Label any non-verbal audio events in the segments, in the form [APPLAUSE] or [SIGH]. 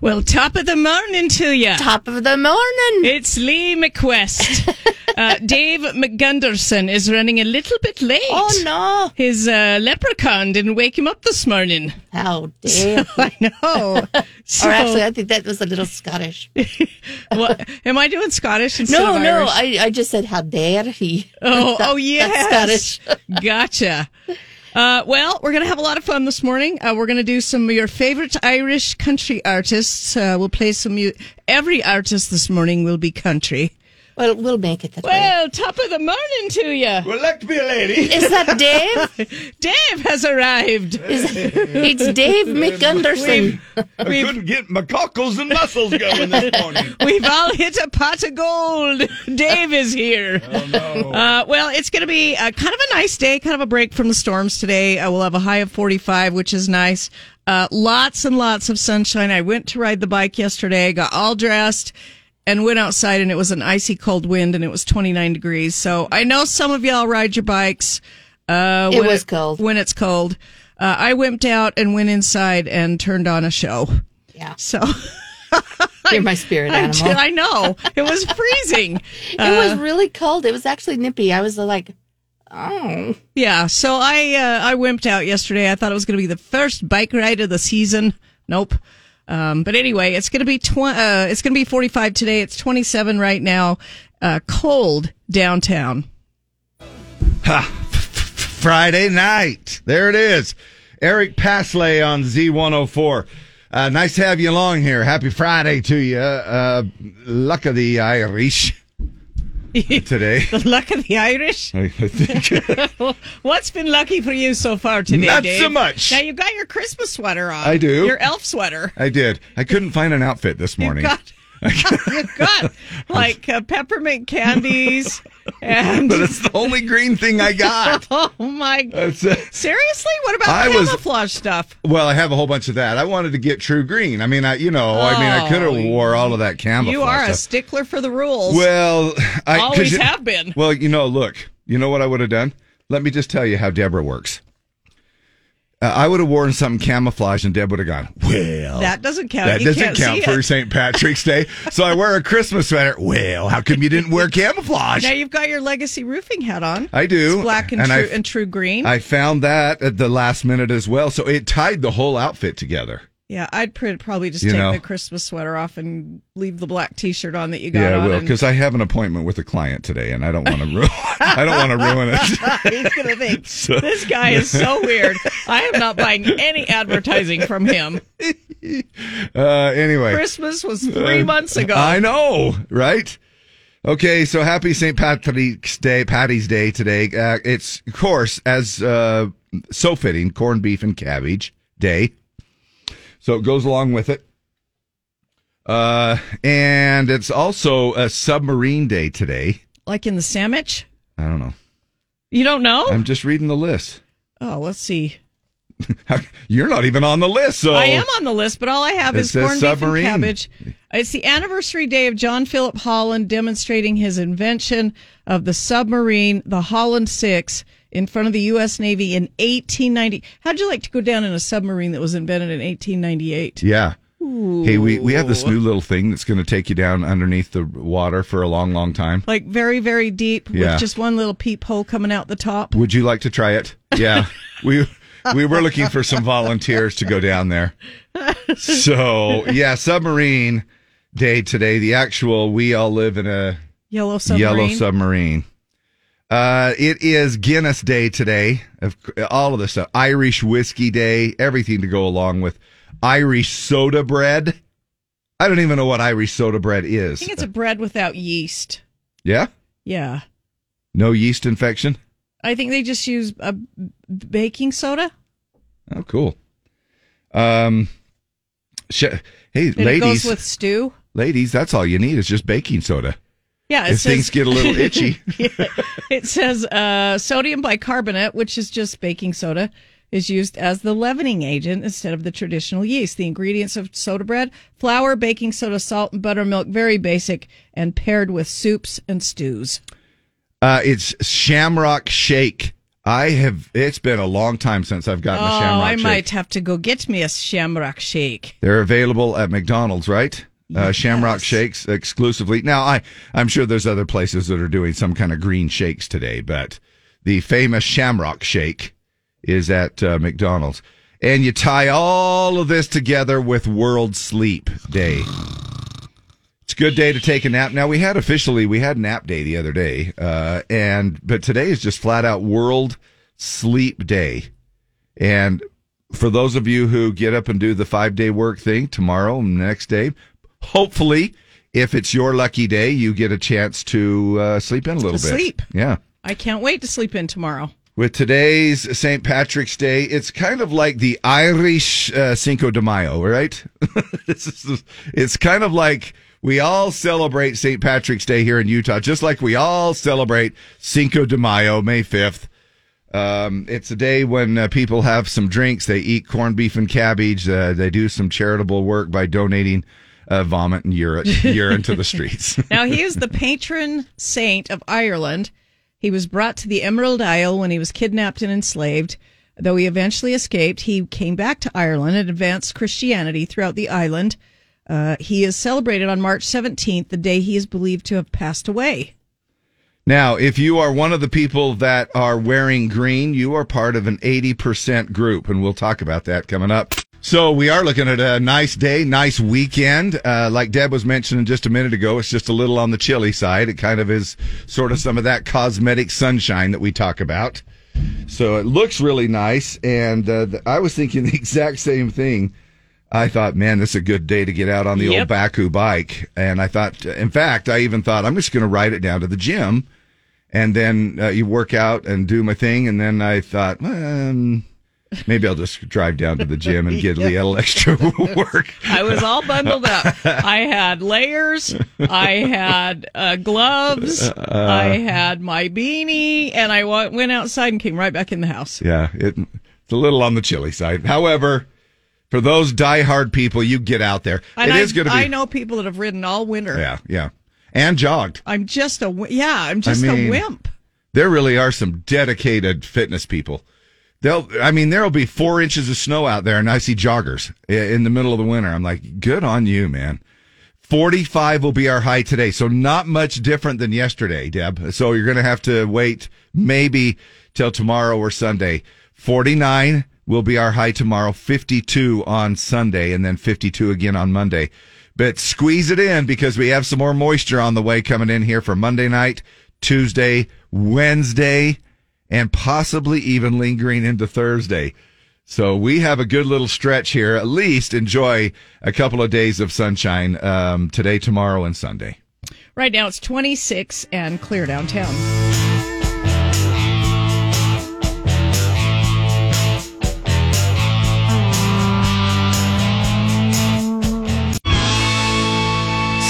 Well, top of the morning to you. Top of the morning. It's Lee McQuest. [LAUGHS] uh, Dave McGunderson is running a little bit late. Oh no! His uh, leprechaun didn't wake him up this morning. How dare! [LAUGHS] I know. So, [LAUGHS] or actually, I think that was a little Scottish. what, am I doing Scottish instead No, of no, Irish? I, I just said how dare he. Oh, That- oh yes. That's Scottish. gotcha. Uh, well, we're going to have a lot of fun this morning. Uh, we're going to do some of your favorite Irish country artists. Uh, we'll play some. Mu- Every artist this morning will be country. Well, we'll make it that way. Well, top of the morning to you. Well, like to be a lady. Is that Dave? [LAUGHS] Dave has arrived. Is, it's Dave McGunderson. I couldn't get my cockles and muscles going this morning. [LAUGHS] We've all hit a pot of gold. [LAUGHS] Dave is here. Oh, no. Uh, well, it's going to be uh, kind of a nice day, kind of a break from the storms today. Uh, we'll have a high of 45, which is nice. Uh, lots and lots of sunshine. I went to ride the bike yesterday, got all dressed, and went outside, and it was an icy cold wind, and it was 29 degrees. So I know some of y'all ride your bikes. Uh, It when was cold. When it's cold. Uh, I wimped out and went inside and turned on a show. Yeah, So [LAUGHS] you're my spirit [LAUGHS] I, animal. I know it was freezing. [LAUGHS] it was really cold. It was actually nippy. I was like, oh. Yeah, so I uh, I wimped out yesterday. I thought it was going to be the first bike ride of the season. Nope. Um, but anyway, it's going to be tw- uh, it's going to be 45 today. It's 27 right now. Uh, cold downtown. Friday night. There it is. Eric Paslay on Z104. Uh, nice to have you along here. Happy Friday to you. Uh, luck of the Irish [LAUGHS] today. The luck of the Irish. I think. [LAUGHS] What's been lucky for you so far today, Not Dave? so much. Now you've got your Christmas sweater on. I do. Your elf sweater. I did. I couldn't find an outfit this morning. You've got, like uh, peppermint candies and. but it's the only green thing I got. [LAUGHS] Oh my! Uh, Seriously, what about I was- camouflage stuff? well, I have a whole bunch of that. I wanted to get true green. I mean, I you know, I mean, I could have wore all of that camouflage. You are a stickler for the rules. Well, I Always you- have been. Well, you know, look, you know what I would have done? Let me just tell you how Deborah works. Uh, I would have worn something camouflage, and Deb would have gone. Well, that doesn't count. that You doesn't count for. St. Patrick's Day. So I wear a Christmas sweater. Well, how come you didn't wear camouflage? Now you've got your legacy roofing hat on. I do. It's black and, And true and true green. I found that at the last minute as well. So it tied the whole outfit together. Yeah, I'd pr- probably just You take know. the Christmas sweater off and leave the black T-shirt on that you got Yeah, I will and- because I have an appointment with a client today, and I don't want to ruin. I don't want to ruin it. [LAUGHS] He's gonna think [LAUGHS] So- this guy is so weird. I am not buying any advertising from him. [LAUGHS] Uh, anyway, Christmas was three Uh, months ago. I know, right? Okay, so happy St. Patrick's Day, Patty's Day today. Uh, it's, of course, as uh, so fitting, corned beef and cabbage day. So it goes along with it. Uh, and it's also a submarine day today. like in the sandwich. I don't know. You don't know? I'm just reading the list. oh, let's see. [LAUGHS] You're not even on the list, so I am on the list, but all I have It is corned beef and cabbage. It's the anniversary day of John Philip Holland demonstrating his invention of the submarine, the Holland Six, in front of the U.S. Navy in 1890. How'd you like to go down in a submarine that was invented in 1898? Yeah. Hey, we, we have this new little thing that's going to take you down underneath the water for a long, long time. Like very, very deep Yeah. with just one little peephole coming out the top. Would you like to try it? Yeah. we we were looking for some volunteers to go down there. So, yeah, submarine day today. The actual we all live in a Yellow submarine. yellow submarine. Uh, it is Guinness Day today. Of all of this stuff, Irish whiskey day, everything to go along with Irish soda bread. I don't even know what Irish soda bread is. I think it's a bread without yeast. yeah, Yeah. no yeast infection. I think they just use a baking soda. Oh, cool. Um, sh- hey, And ladies, it goes with stew. ladies, that's all you need is just baking soda. Yeah, it If things get a little [LAUGHS] itchy. [LAUGHS] it says uh, sodium bicarbonate, which is just baking soda, is used as the leavening agent instead of the traditional yeast. The ingredients of soda bread: flour, baking soda, salt, and buttermilk. Very basic, and paired with soups and stews. Uh, it's Shamrock Shake I have. It's been a long time since I've gotten a Oh, Shamrock I Shake. might have to go get me a Shamrock Shake. They're available at McDonald's, right? Uh, Shamrock Yes. Shakes exclusively. Now, I I'm sure there's other places that are doing some kind of green shakes today, but the famous Shamrock Shake is at uh, McDonald's. And you tie all of this together with World Sleep Day. It's a good day to take a nap. Now we had officially we had nap day the other day, uh, and but today is just flat out World Sleep Day. And for those of you who get up and do the five day work thing tomorrow and the next day, hopefully, if it's your lucky day, you get a chance to uh, sleep in a little bit. sleep. Yeah. I can't wait to sleep in tomorrow. With today's St. Patrick's Day, it's kind of like the Irish uh, Cinco de Mayo, right? [LAUGHS] This is- it's kind of like we all celebrate St. Patrick's Day here in Utah, just like we all celebrate Cinco de Mayo, May 5th. Um, it's a day when uh, people have some drinks, they eat corned beef and cabbage, uh, they do some charitable work by donating uh, vomit and urine, urine to the streets. [LAUGHS] Now, he is the patron saint of Ireland. He was brought to the Emerald Isle when he was kidnapped and enslaved. Though he eventually escaped, he came back to Ireland and advanced Christianity throughout the island. Uh, he is celebrated on March 17th, the day he is believed to have passed away. Now, if you are one of the people that are wearing green, you are part of an 80% group, and we'll talk about that coming up. So we are looking at a nice day, nice weekend. Uh, like Deb was mentioning just a minute ago, it's just a little on the chilly side. It kind of is sort of some of that cosmetic sunshine that we talk about. So it looks really nice. And uh, th- I was thinking [LAUGHS] the exact same thing. I thought, man, this is a good day to get out on the old Baku bike. And I thought, in fact, I even thought I'm just going to ride it down to the gym and then uh, you work out and do my thing. And then I thought, um, maybe I'll just drive down to the gym and get [LAUGHS] a little extra [LAUGHS] work. I was all bundled up. [LAUGHS] I had layers, I had uh, gloves, I had my beanie, and I went outside and came right back in the house. Yeah, it, it's a little on the chilly side. However, for those diehard people, you get out there. And it I, is going to be. I know people that have ridden all winter. Yeah, yeah, and jogged. I'm just a wi- yeah. I'm just mean- a wimp. There really are some dedicated fitness people. They'll, I mean, there'll be four inches of snow out there, and I see joggers in the middle of the winter. I'm like, good on you, man. 45 will be our high today, so not much different than yesterday, Deb. So you're going to have to wait maybe till tomorrow or Sunday. 49 will be our high tomorrow, 52 on Sunday, and then 52 again on Monday. But squeeze it in because we have some more moisture on the way coming in here for Monday night, Tuesday, Wednesday, and possibly even lingering into Thursday. So we have a good little stretch here. At least enjoy a couple of days of sunshine um, today, tomorrow, and Sunday. Right now it's 26 and clear downtown.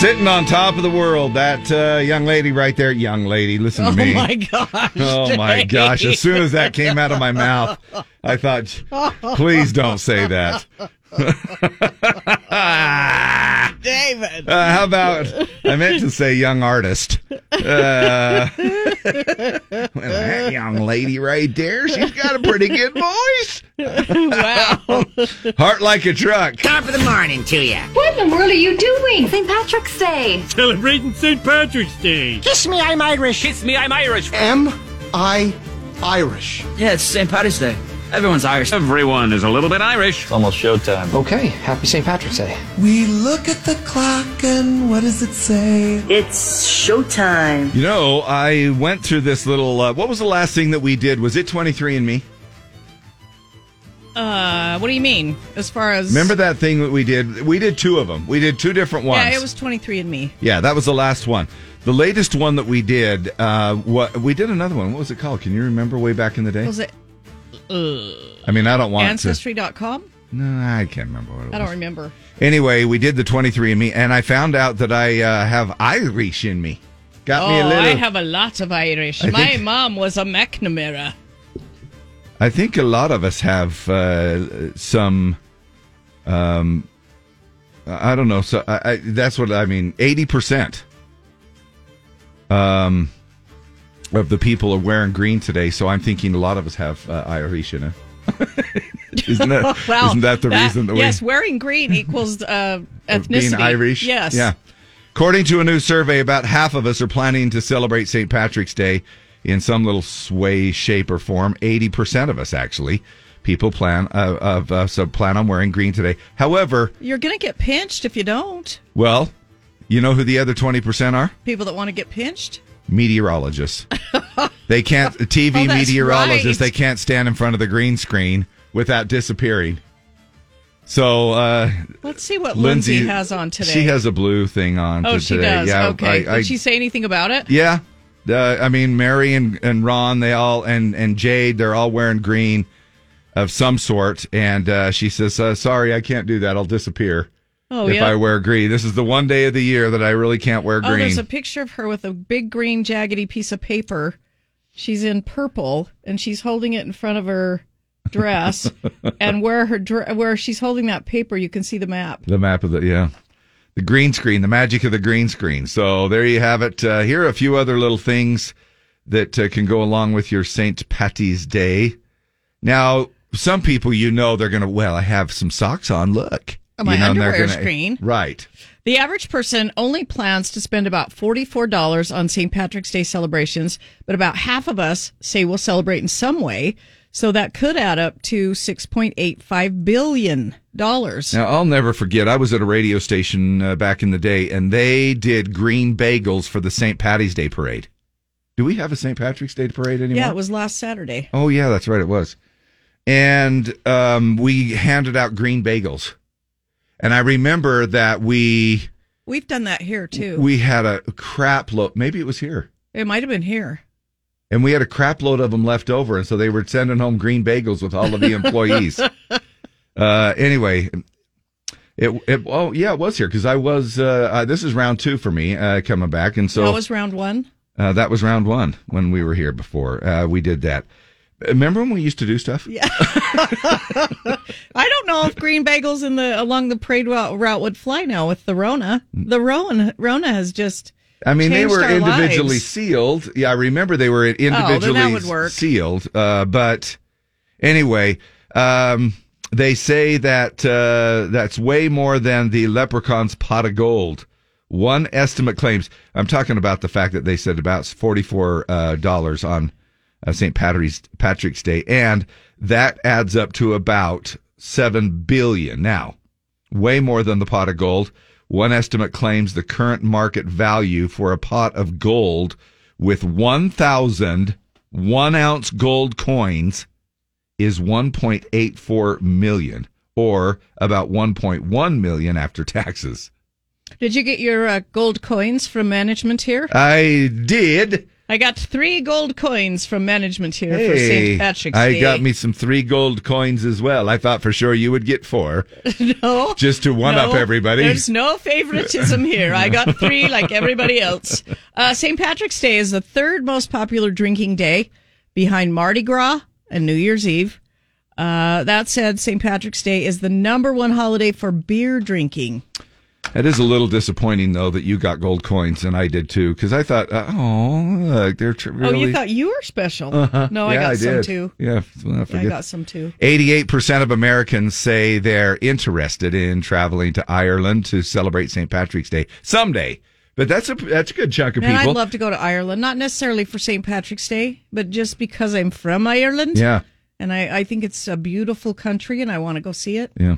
Sitting on top of the world, that uh, young lady right there. Young lady, listen to me. Oh my gosh! Oh my Dave. gosh! As soon as that came out of my mouth, I thought, please don't say that. David. Uh, how about I meant to say young artist. Uh, well, that young lady right there, she's got a pretty good voice. wow. [LAUGHS] Heart like a truck. Top of the morning to you. What in the world are you doing? St. Patrick's Day. Celebrating St. Patrick's Day. Kiss me, I'm Irish. Kiss me, I'm Irish. Am I Irish? Yeah, it's St. Patrick's Day. Everyone's Irish. Everyone is a little bit Irish. almost showtime. Okay, happy St. Patrick's Day. We look at the clock and what does it say? It's showtime. You know, I went through this little. Uh, what was the last thing that we did? Was it 23 and Me? Uh, what do you mean? As far as Remember that thing that we did? We did two of them. We did two different ones. Yeah, it was 23 and me. Yeah, that was the last one. The latest one that we did, uh, what we did another one. What was it called? Can you remember way back in the day? Was it I mean, I don't want to. ancestry.com? No, I can't remember what it was. I don't remember. Anyway, we did the 23 and me, and I found out that I uh, have Irish in me. Got me a oh, little. I have a lot of Irish. I My think- mom was a McNamara. I think a lot of us have uh, some. Um, I I don't know. So I, I, that's what I mean. Eighty percent. Um, of the people are wearing green today, so I'm thinking a lot of us have uh, Irish in it. [LAUGHS] isn't that [LAUGHS] Wow. not that the reason that we yes, wearing green equals uh, [LAUGHS] ethnicity. being Irish? Yes. Yeah. According to a new survey, about half of us are planning to celebrate St. Patrick's Day in some little way, shape, or form. 80% of us, actually, people plan uh, of uh, plan on wearing green today. However, You're going to get pinched if you don't. well, you know who the other 20% are? People that want to get pinched. [LAUGHS] Meteorologists. they can't, TV Oh, meteorologists, right. they can't stand in front of the green screen without disappearing. So, uh, Let's see what Lindsay, Lindsay has on today. She has a blue thing on Oh, she today. does. Yeah, okay. I- I- Did she say anything about it? Yeah. Uh, I mean, Mary and, and Ron, they all, and, and Jade, they're all wearing green of some sort. And uh, she says, uh, Sorry, I can't do that. I'll disappear Oh, if yeah. I wear green. This is the one day of the year that I really can't wear green. Oh, there's a picture of her with a big green jaggedy piece of paper. She's in purple and she's holding it in front of her dress. [LAUGHS] and where her where she's holding that paper, you can see the map. the map of the, yeah. The green screen, the magic of the green screen. So there you have it. Uh, here are a few other little things that uh, can go along with your St. Patty's Day. Now, some people, you know, they're going to, well, I have some socks on. Look. Oh, my you know, gonna- green. Right. The average person only plans to spend about $44 on St. Patrick's Day celebrations, but about half of us say we'll celebrate in some way. So that could add up to $6.85 billion. Now, I'll never forget. I was at a radio station uh, back in the day, and they did green bagels for the St. Patty's Day parade. Do we have a St. Patrick's Day parade anymore? Yeah, it was last Saturday. Oh, yeah, that's right. It was. And um, we handed out green bagels. And I remember that we We've done that here too. we had a crap load. Maybe it was here. it might have been here. And we had a crap load of them left over. And so they were sending home green bagels with all of the employees. [LAUGHS] uh, anyway, it, it, oh, yeah, it was here because I was, uh, uh, this is round two for me uh, coming back. And so that was round one. uh, that was round one when we were here before. Uh, we did that. Remember when we used to do stuff? Yeah. [LAUGHS] I don't know if green bagels in the along the parade route, would fly now with the Rona. The Rona Rona has just. I mean, they were individually lives. sealed. Yeah, I remember they were Oh, individually work. sealed. Uh, but anyway, um, they say that uh, that's way more than the leprechaun's pot of gold. One estimate claims. I'm talking about the fact that they said about forty-four uh, dollars on uh, St. Patrick's Patrick's Day, and that adds up to about seven billion. Now, way more than the pot of gold. One estimate claims the current market value for a pot of gold with 1,000 one ounce gold coins is 1.84 million or about 1.1 million after taxes. Did you get your uh, gold coins from management here? I did. I got three gold coins from management here for St. Patrick's I Day. I got me some three gold coins as well. I thought for sure you would get four [LAUGHS] no, just to one no, up everybody. There's no favoritism here. I got three [LAUGHS] like everybody else. Uh, St. Patrick's Day is the third most popular drinking day behind Mardi Gras and New Year's Eve. Uh, that said, St. Patrick's Day is the number one holiday for beer drinking. It is a little disappointing though that you got gold coins and I did too because I thought, uh, oh, they're tr- really. Oh, you thought you were special? Uh-huh. No, I Yeah, got some did. too. Yeah, well, I Yeah, I got some too. 88% of Americans say they're interested in traveling to Ireland to celebrate St. Patrick's Day someday. But that's a that's a good chunk of Man, people. I'd love to go to Ireland, not necessarily for St. Patrick's Day, but just because I'm from Ireland. yeah, And I, I think it's a beautiful country and I want to go see it. yeah.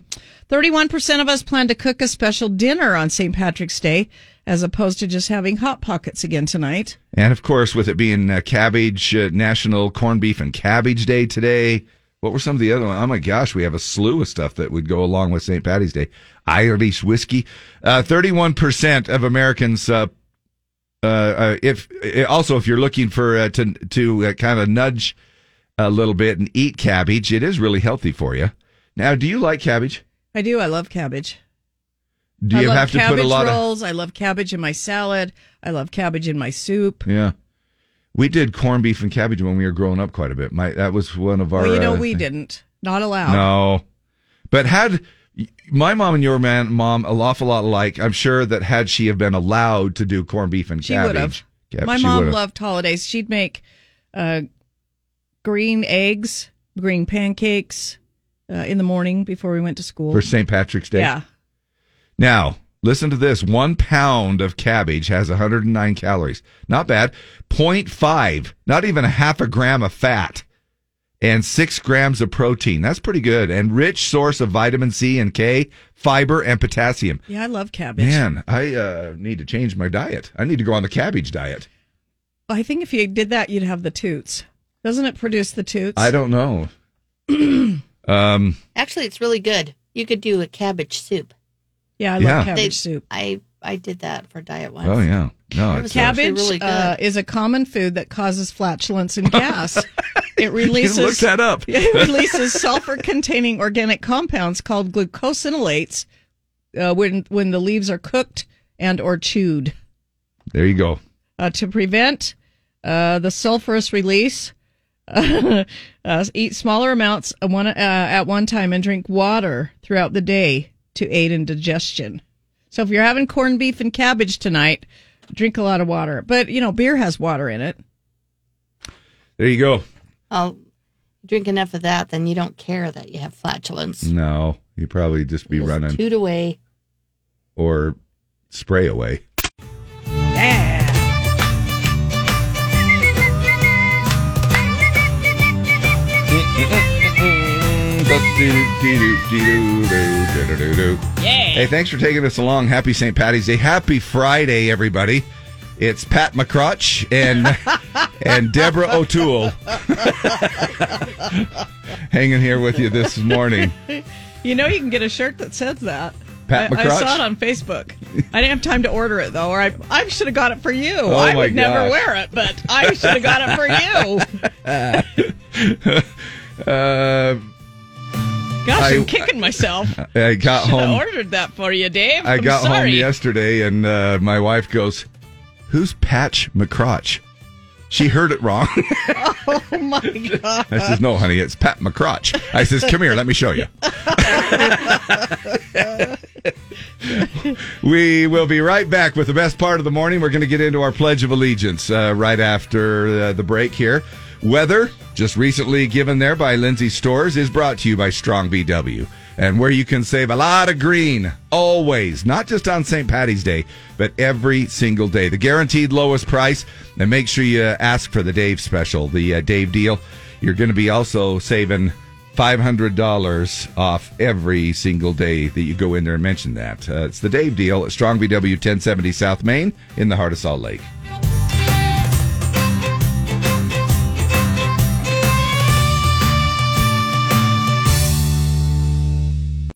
31% of us plan to cook a special dinner on St. Patrick's Day as opposed to just having Hot Pockets again tonight. And of course, with it being uh, cabbage uh, National Corned Beef and Cabbage Day today, what were some of the other ones? Oh my gosh, we have a slew of stuff that would go along with St. Patty's Day. Irish whiskey. Uh, 31% of Americans, uh, uh, uh, if uh, also if you're looking for uh, to to uh, kind of nudge a little bit and eat cabbage, it is really healthy for you. Now, do you like cabbage? I do. I love cabbage. Do you have to put a lot of. I love cabbage in my salad. I love cabbage in my soup. Yeah. We did corned beef and cabbage when we were growing up quite a bit. My that was one of our. well, you know, uh, we didn't. Not allowed. No, but had my mom and your man mom an awful lot alike. I'm sure that had she have been allowed to do corned beef and She would cabbage, have. Yep, My mom would've. loved holidays. She'd make uh, green eggs, green pancakes uh, in the morning before we went to school. for St. Patrick's Day. Yeah. Now, listen to this. One pound of cabbage has 109 calories. Not bad. 0.5, not even a half a gram of fat, and six grams of protein. That's pretty good. And rich source of vitamin C and K, fiber, and potassium. Yeah, I love cabbage. Man, I uh, need to change my diet. I need to go on the cabbage diet. I think if you did that, you'd have the toots. Doesn't it produce the toots? I don't know. [CLEARS THROAT] um, Actually, it's really good. You could do a cabbage soup. Yeah, I Yeah. love cabbage They- soup. I I did that for diet once. oh, yeah. No, it's uh, Cabbage really good. uh, is a common food that causes flatulence and gas. [LAUGHS] it releases look that up. [LAUGHS] it releases sulfur-containing organic compounds called glucosinolates uh, when when the leaves are cooked and or chewed. there you go. Uh, to prevent uh, the sulfurous release, [LAUGHS] uh, eat smaller amounts one, uh, at one time and drink water throughout the day to aid in digestion. So if you're having corned beef and cabbage tonight, drink a lot of water. But you know, beer has water in it. There you go. I'll drink enough of that, then you don't care that you have flatulence. No, you probably just be Just running toot away. or spray away. Yeah. Hey, thanks for taking us along. Happy St. Patty's Day. Happy Friday, everybody. It's Pat McCrutch and [LAUGHS] and Deborah O'Toole [LAUGHS] hanging here with you this morning. You know, you can get a shirt that says that. Pat I, I saw it on Facebook. I didn't have time to order it though, or I, I should have got it for you. Oh, I would never wear it, but I should have got it for you. [LAUGHS] Uh, Gosh, I- I'm kicking myself. I got Should have home. ordered that for you, Dave. I I'm got home yesterday, and uh, my wife goes, "Who's Patch McCrotch?" She heard it wrong. [LAUGHS] Oh my god! I says, "No, honey, it's Pat McCrotch." I says, "Come here, let me show you." [LAUGHS] we will be right back with the best part of the morning. We're going to get into our Pledge of Allegiance uh, right after uh, the break here. Weather, just recently given there by Lindsay Storrs, is brought to you by Strong VW. And where you can save a lot of green, always, not just on St. Patty's Day, but every single day. The guaranteed lowest price. And make sure you ask for the Dave special, the uh, Dave deal. You're going to be also saving $500 off every single day that you go in there and mention that. Uh, it's the Dave deal at Strong VW 1070 South Main in the heart of Salt Lake.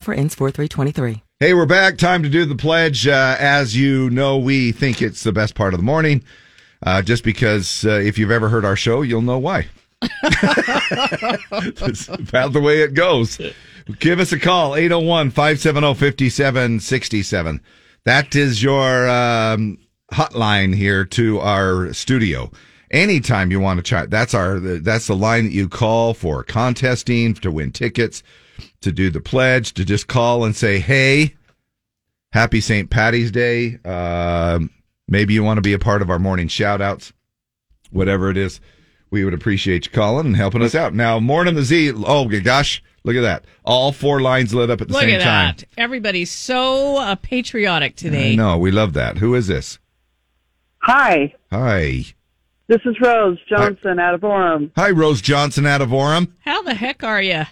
For ins 4323. Hey, we're back. Time to do the pledge. Uh, as you know, we think it's the best part of the morning. Uh, just because uh, if you've ever heard our show, you'll know why. [LAUGHS] That's about the way it goes. Give us a call, 801 570 5767. That is your um, hotline here to our studio. Anytime you want to chat, that's our that's the line that you call for contesting to win tickets, to do the pledge, to just call and say, "Hey, happy St. Patty's Day." Um, maybe you want to be a part of our morning shout outs, whatever it is. We would appreciate you calling and helping us out. Now, morning the Z. Oh gosh, look at that! All four lines lit up at the Look same at time. that! Everybody's so uh, patriotic today. No, we love that. Who is this? Hi, Hi, this is Rose Johnson out of Orem. hi, Rose Johnson out of Orem. How the heck are you?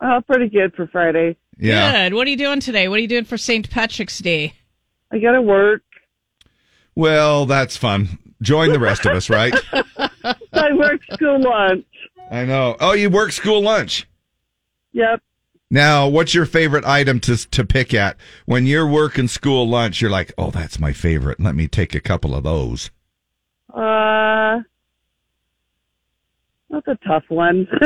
Oh, pretty good for Friday. Yeah. Good. What are you doing today? What are you doing for St. Patrick's Day? I got to work. Well, that's fun. Join the rest of us, right? [LAUGHS] I work school lunch. I know. Oh, you work school lunch. Yep. Now, what's your favorite item to to pick at when you're working school lunch? You're like, oh, that's my favorite. Let me take a couple of those. Uh, that's a tough one. [LAUGHS]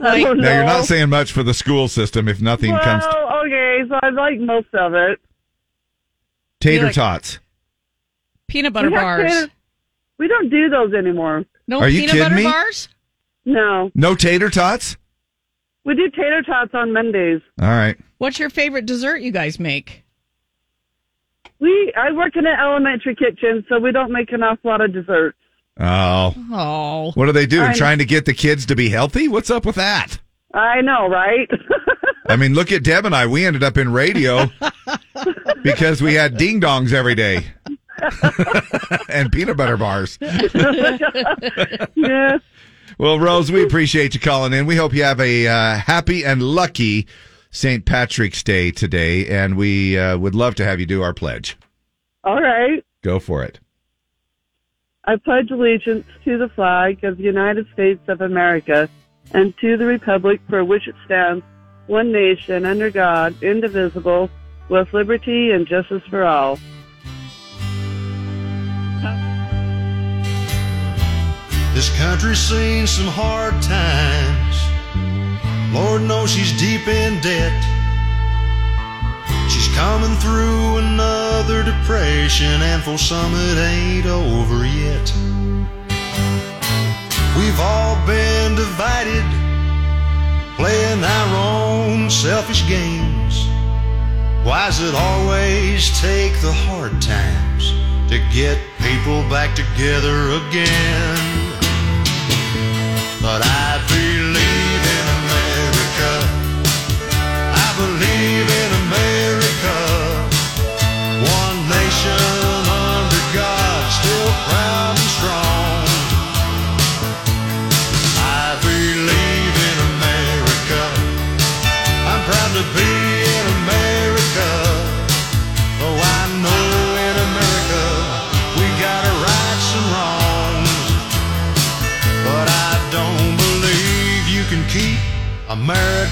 I don't know. Now, you're not saying much for the school system if nothing well, comes. To- okay, so I like most of it. Tater like- tots. Peanut butter We have bars. tater- We don't do those anymore. No Are you peanut kidding butter me? bars? No, No tater tots. we do tater tots on Mondays. All right. What's your favorite dessert you guys make? We I work in an elementary kitchen, so we don't make an awful lot of desserts. Oh. Oh. What do they do? I- Trying to get the kids to be healthy? What's up with that? I know, right? [LAUGHS] I mean, look at Deb and I. We ended up in radio [LAUGHS] because we had ding dongs every day [LAUGHS] and peanut butter bars. yeah. Well, Rose, we appreciate you calling in. We hope you have a uh, happy and lucky St. Patrick's Day today, and we uh, would love to have you do our pledge. All right. Go for it. I pledge allegiance to the flag of the United States of America and to the republic for which it stands, one nation under God, indivisible, with liberty and justice for all. This country's seen some hard times. Lord knows she's deep in debt. She's coming through another depression, and for some it ain't over yet. We've all been divided, playing our own selfish games. Why Why's it always take the hard times to get people back together again? But I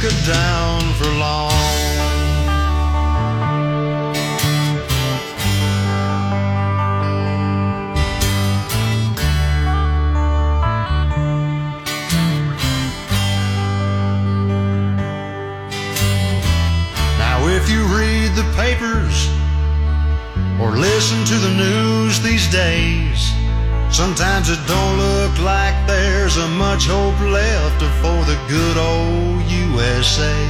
America down for long. Now, if you read the papers or listen to the news these days, sometimes it don't look like there's a much hope left for the good old USA.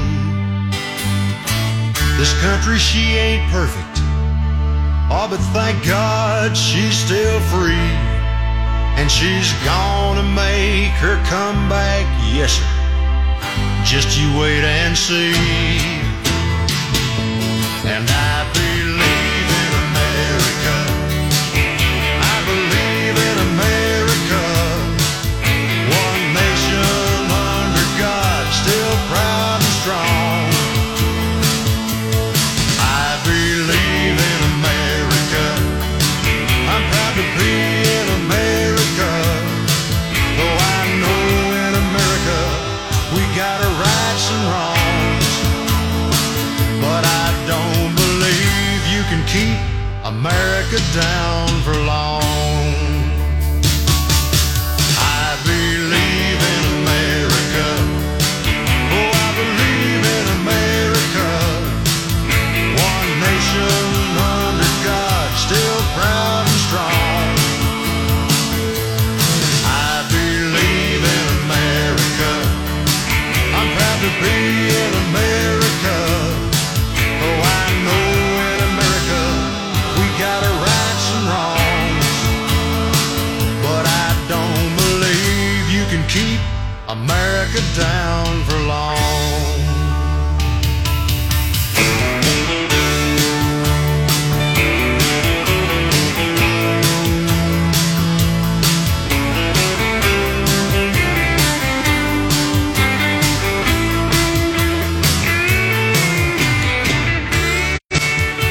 This country, she ain't perfect. Oh, but thank God she's still free. And she's gonna make her comeback, yes, sir. Just you wait and see. And I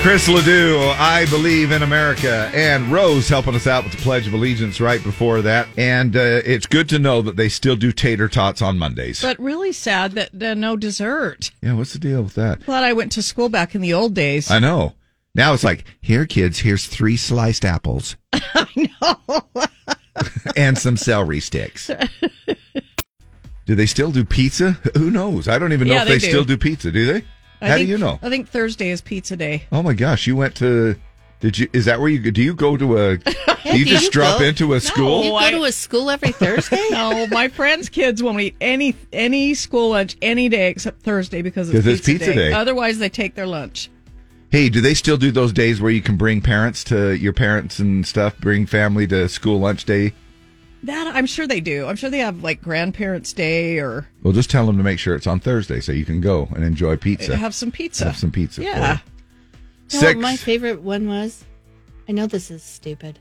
Chris LeDoux, I believe in America, and Rose helping us out with the Pledge of Allegiance right before that. And uh, it's good to know that they still do tater tots on Mondays. But really sad that uh, no dessert. yeah, what's the deal with that? Glad I went to school back in the old days. I know. Now it's like, here, kids, here's three sliced apples. [LAUGHS] I know. and some celery sticks. [LAUGHS] do they still do pizza? Who knows? I don't even know Yeah, if they, they do. still do pizza. Do they? I How think, do you know? I think Thursday is pizza day. Oh my gosh, you went to. Did you? Is that where you? Do you go to a? [LAUGHS] Do you just you drop go- into a school? You go to a school every Thursday? [LAUGHS] no, my friends' kids won't eat any any school lunch any day except Thursday because it's pizza day. Otherwise, they take their lunch. Hey, do they still do those days where you can bring parents to your parents and stuff, bring family to school lunch day? That I'm sure they do. I'm sure they have like grandparents' day or Well, just tell them to make sure it's on Thursday so you can go and enjoy pizza. have some pizza. Have some pizza. Yeah. For you. You know Six. what my favorite one was? I know this is stupid,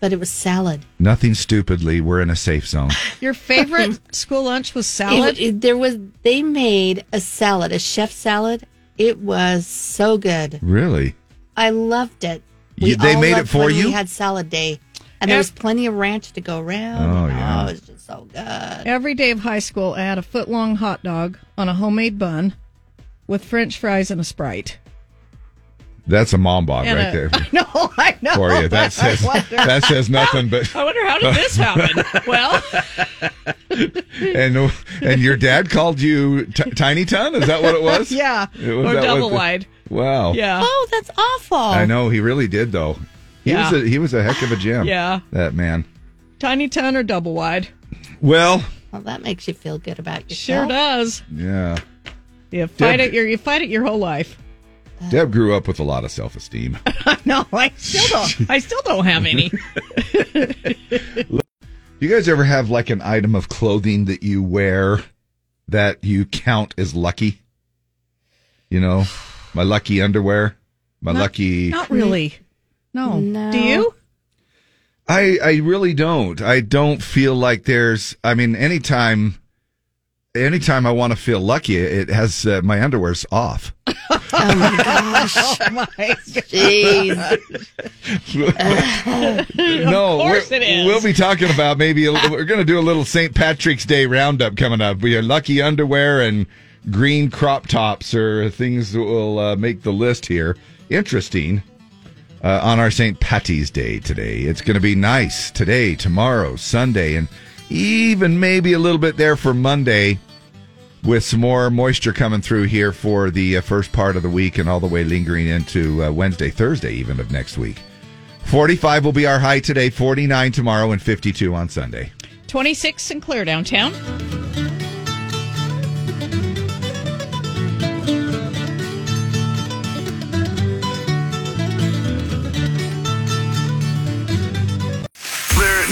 but it was salad. Nothing stupidly. We're in a safe zone. [LAUGHS] Your favorite [LAUGHS] school lunch was salad? It- it- there was they made a salad, a chef salad. It was so good. really? I loved it. You- they all made it loved for when you? We had salad day, and there was plenty of ranch to go around. Oh, and, yeah. oh, it was just so good. Every day of high school, I had a foot long hot dog on a homemade bun with French fries and a Sprite. That's a mom bod And right a- there [LAUGHS] I know, I know. for you. That [LAUGHS] says that says nothing but [LAUGHS] I wonder how did this happen? well, and and your dad called you t- Tiny Ton. Is that what it was? yeah, It was- or double was the- wide. Wow. Yeah, Oh, that's awful. I know he really did though. He Yeah. was a, he was a heck of a gem. [SIGHS] Yeah. That man. tiny ton or double wide. Well, Well, that makes you feel good about yourself. Sure does. yeah. You fight Deb- it. Your, you fight it your whole life. Deb grew up with a lot of self esteem. [LAUGHS] no, I still don't. I still don't have any. [LAUGHS] You guys ever have like an item of clothing that you wear that you count as lucky? You know, my lucky underwear, my Not- lucky. Not really. No. No. Do you? I I really don't. I don't feel like there's. I mean, anytime, anytime I want to feel lucky, it has uh, my underwear's off. [LAUGHS] Oh my gosh. [LAUGHS] Oh my. Jeez. [LAUGHS] no, course we're- it is. we'll be talking about maybe a, we're going to do a little St. Patrick's Day roundup coming up. We have lucky underwear and green crop tops are things that will uh, make the list here. Interesting. Uh, on our St. Patty's Day today, it's going to be nice today, tomorrow, Sunday, and even maybe a little bit there for Monday with some more moisture coming through here for the uh, first part of the week and all the way lingering into uh, Wednesday, Thursday, even of next week. 45 will be our high today, 49 tomorrow, and 52 on Sunday. 26 Sinclair downtown.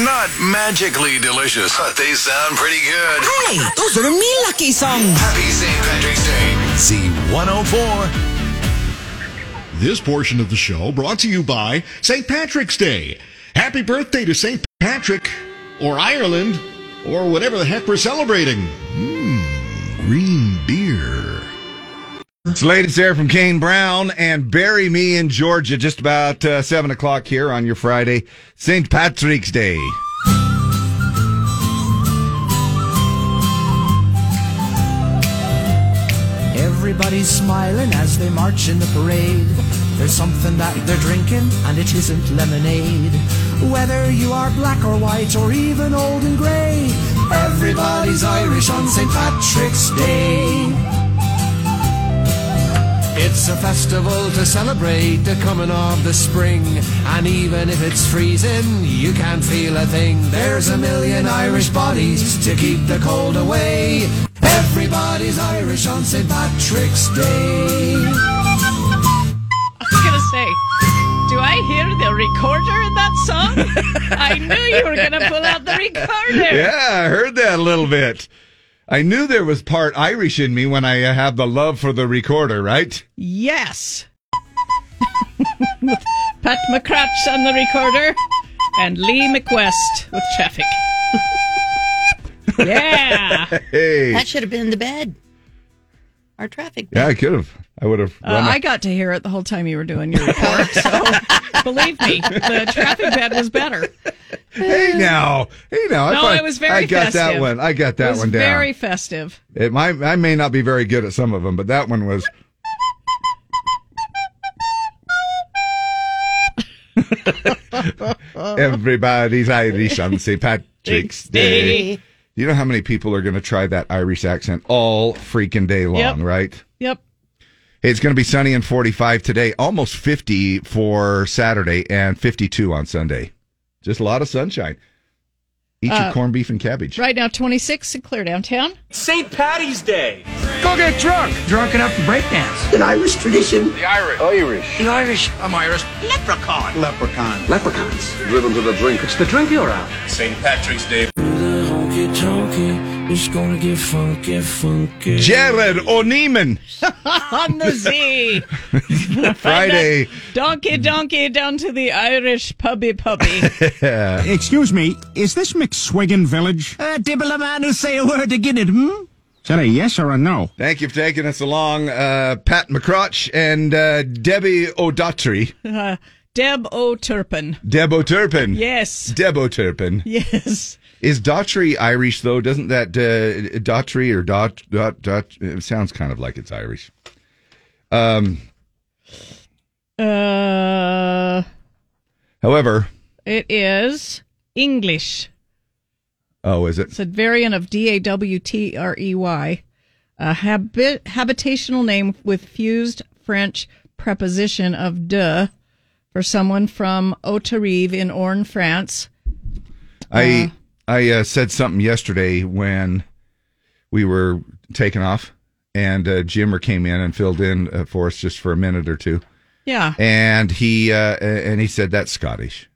Not magically delicious, but they sound pretty good. Hey, those are me lucky songs. Happy St. Patrick's Day. Z104. This portion of the show brought to you by St. Patrick's Day. Happy birthday to St. Patrick, or Ireland, or whatever the heck we're celebrating. Mmm, green beer. It's ladies there from Kane Brown and Bury Me in Georgia, just about uh, 7 o'clock here on your Friday, St. Patrick's Day. Everybody's smiling as they march in the parade. There's something that they're drinking, and it isn't lemonade. Whether you are black or white or even old and grey, everybody's Irish on St. Patrick's Day. It's a festival to celebrate the coming of the spring. And even if it's freezing, you can't feel a thing. There's a million Irish bodies to keep the cold away. Everybody's Irish on St. Patrick's Day. I was going to say, do I hear the recorder in that song? [LAUGHS] I knew you were going to pull out the recorder. Yeah, I heard that a little bit. I knew there was part Irish in me when I uh, have the love for the recorder, right? Yes. [LAUGHS] Pat McCratch on the recorder and Lee McWest with traffic. [LAUGHS] yeah. Hey. That should have been the bed. Our traffic. Yeah, I could have. I would have. Uh, I got to hear it the whole time you were doing your report. So [LAUGHS] believe me, the traffic bed was better. hey now, hey now. I No, find- it was very I got that one. I got It that was one down. very festive. It might. I may not be very good at some of them, but that one was. [LAUGHS] Everybody's Irish on St. [LAUGHS] Patrick's Day. Day. You know how many people are going to try that Irish accent all freaking day long, Yep. right? Yep. Hey, it's going to be sunny and 45 today, almost 50 for Saturday, and 52 on Sunday. Just a lot of sunshine. Eat your Uh, corned beef and cabbage. Right now, 26 and clear downtown. St. Patty's Day. Go get drunk. Drunk enough to breakdance. An Irish tradition. The Irish. Irish. The Irish. I'm Irish. Leprechaun. Leprechaun. Leprechauns. Driven to the drink. It's the drink you're out. St. Patrick's Day. Honky tonky, it's gonna get funky, funky. Jared O'Neiman. On the Z. [LAUGHS] Friday. Donkey, donkey, down to the Irish pubby pubby. [LAUGHS] Excuse me, is this McSwiggin Village? Uh, dibble a man who say a word to get it, hmm? Is that a yes or a no? Thank you for taking us along, uh, Pat McCrotch and uh, Debbie O'Daughtry. Uh, Deb O'Turpin. Deb O'Turpin. Yes. Deb O'Turpin. Yes. Is Daughtry Irish though? Doesn't that uh, Daughtry or Dot Dot Dot? It sounds kind of like it's Irish. Um. Uh, However, it is English. oh, is it? It's a variant of D A W T R E Y, a habit, habitational name with fused French preposition of de for someone from Haute-Rive in Orne, France. I I uh, said something yesterday when we were taking off, and uh, Jimmer came in and filled in uh, for us just for a minute or two. Yeah. and he uh, and he said that's Scottish.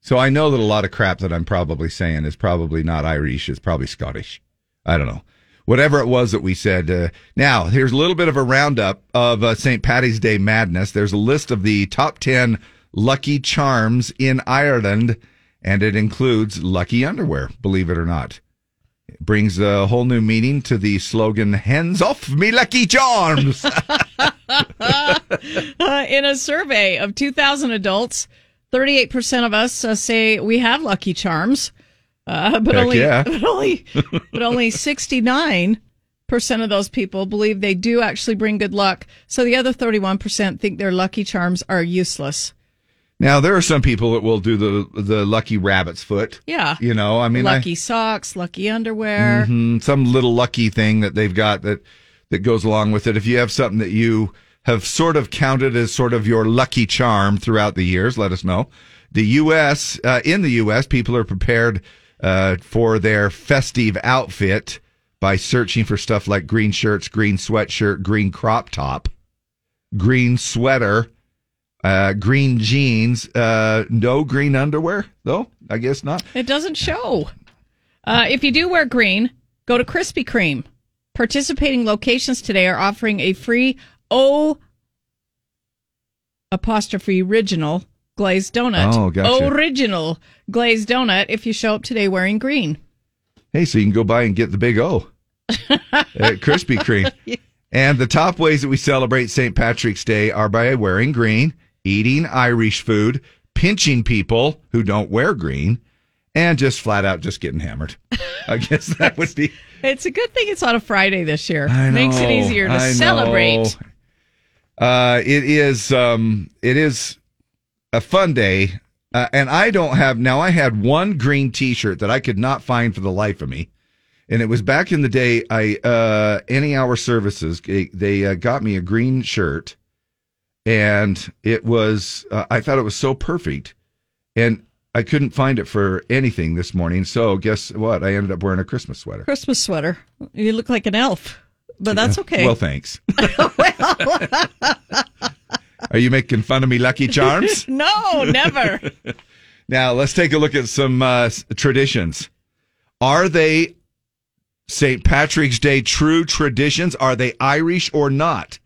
So I know that a lot of crap that I'm probably saying is probably not Irish. It's probably Scottish. I don't know. Whatever it was that we said. Uh, now here's a little bit of a roundup of uh, St. Patty's Day madness. There's a list of the top ten lucky charms in Ireland, and it includes lucky underwear. Believe it or not. It brings a whole new meaning to the slogan "Hands off me lucky charms." [LAUGHS] Uh, in a survey of 2,000 adults, 38% of us uh, say we have Lucky Charms, uh, but only yeah. [LAUGHS] but only but only 69 percent of those people believe they do actually bring good luck. So the other 31 percent think their Lucky Charms are useless. Now there are some people that will do the the lucky rabbit's foot. Yeah, You know, I mean, I- lucky socks, lucky underwear. Mhm, some little lucky thing that they've got that that goes along with it. If you have something that you have sort of counted as sort of your lucky charm throughout the years, let us know. The U.S. Uh, in the U.S., people are prepared uh, for their festive outfit by searching for stuff like green shirts, green sweatshirt, green crop top, green sweater, uh, green jeans. Uh, no green underwear, though. I guess not. It doesn't show. Uh, if you do wear green, go to Krispy Kreme. Participating locations today are offering a free O apostrophe original glazed donut. Oh, gotcha. Original glazed donut if you show up today wearing green. Hey, so you can go by and get the big O [LAUGHS] at Krispy Kreme. [LAUGHS] And the top ways that we celebrate St. Patrick's Day are by wearing green, eating Irish food, pinching people who don't wear green, and just flat out just getting hammered. I guess [LAUGHS] that would be. It's a good thing it's on a Friday this year. I Makes it easier to I know. celebrate. Uh, it is. Um, it is a fun day, uh, and I don't have now. I had one green T-shirt that I could not find for the life of me, and it was back in the day. I uh, any hour services they, they uh, got me a green shirt, and it was. Uh, I thought it was so perfect, and I couldn't find it for anything this morning. So guess what? I ended up wearing a Christmas sweater. Christmas sweater. You look like an elf, but that's okay. Well, thanks. [LAUGHS] [LAUGHS] Are you making fun of me, Lucky Charms? [LAUGHS] no, never. Now, let's take a look at some uh, traditions. Are they St. Patrick's Day true traditions? Are they Irish or not?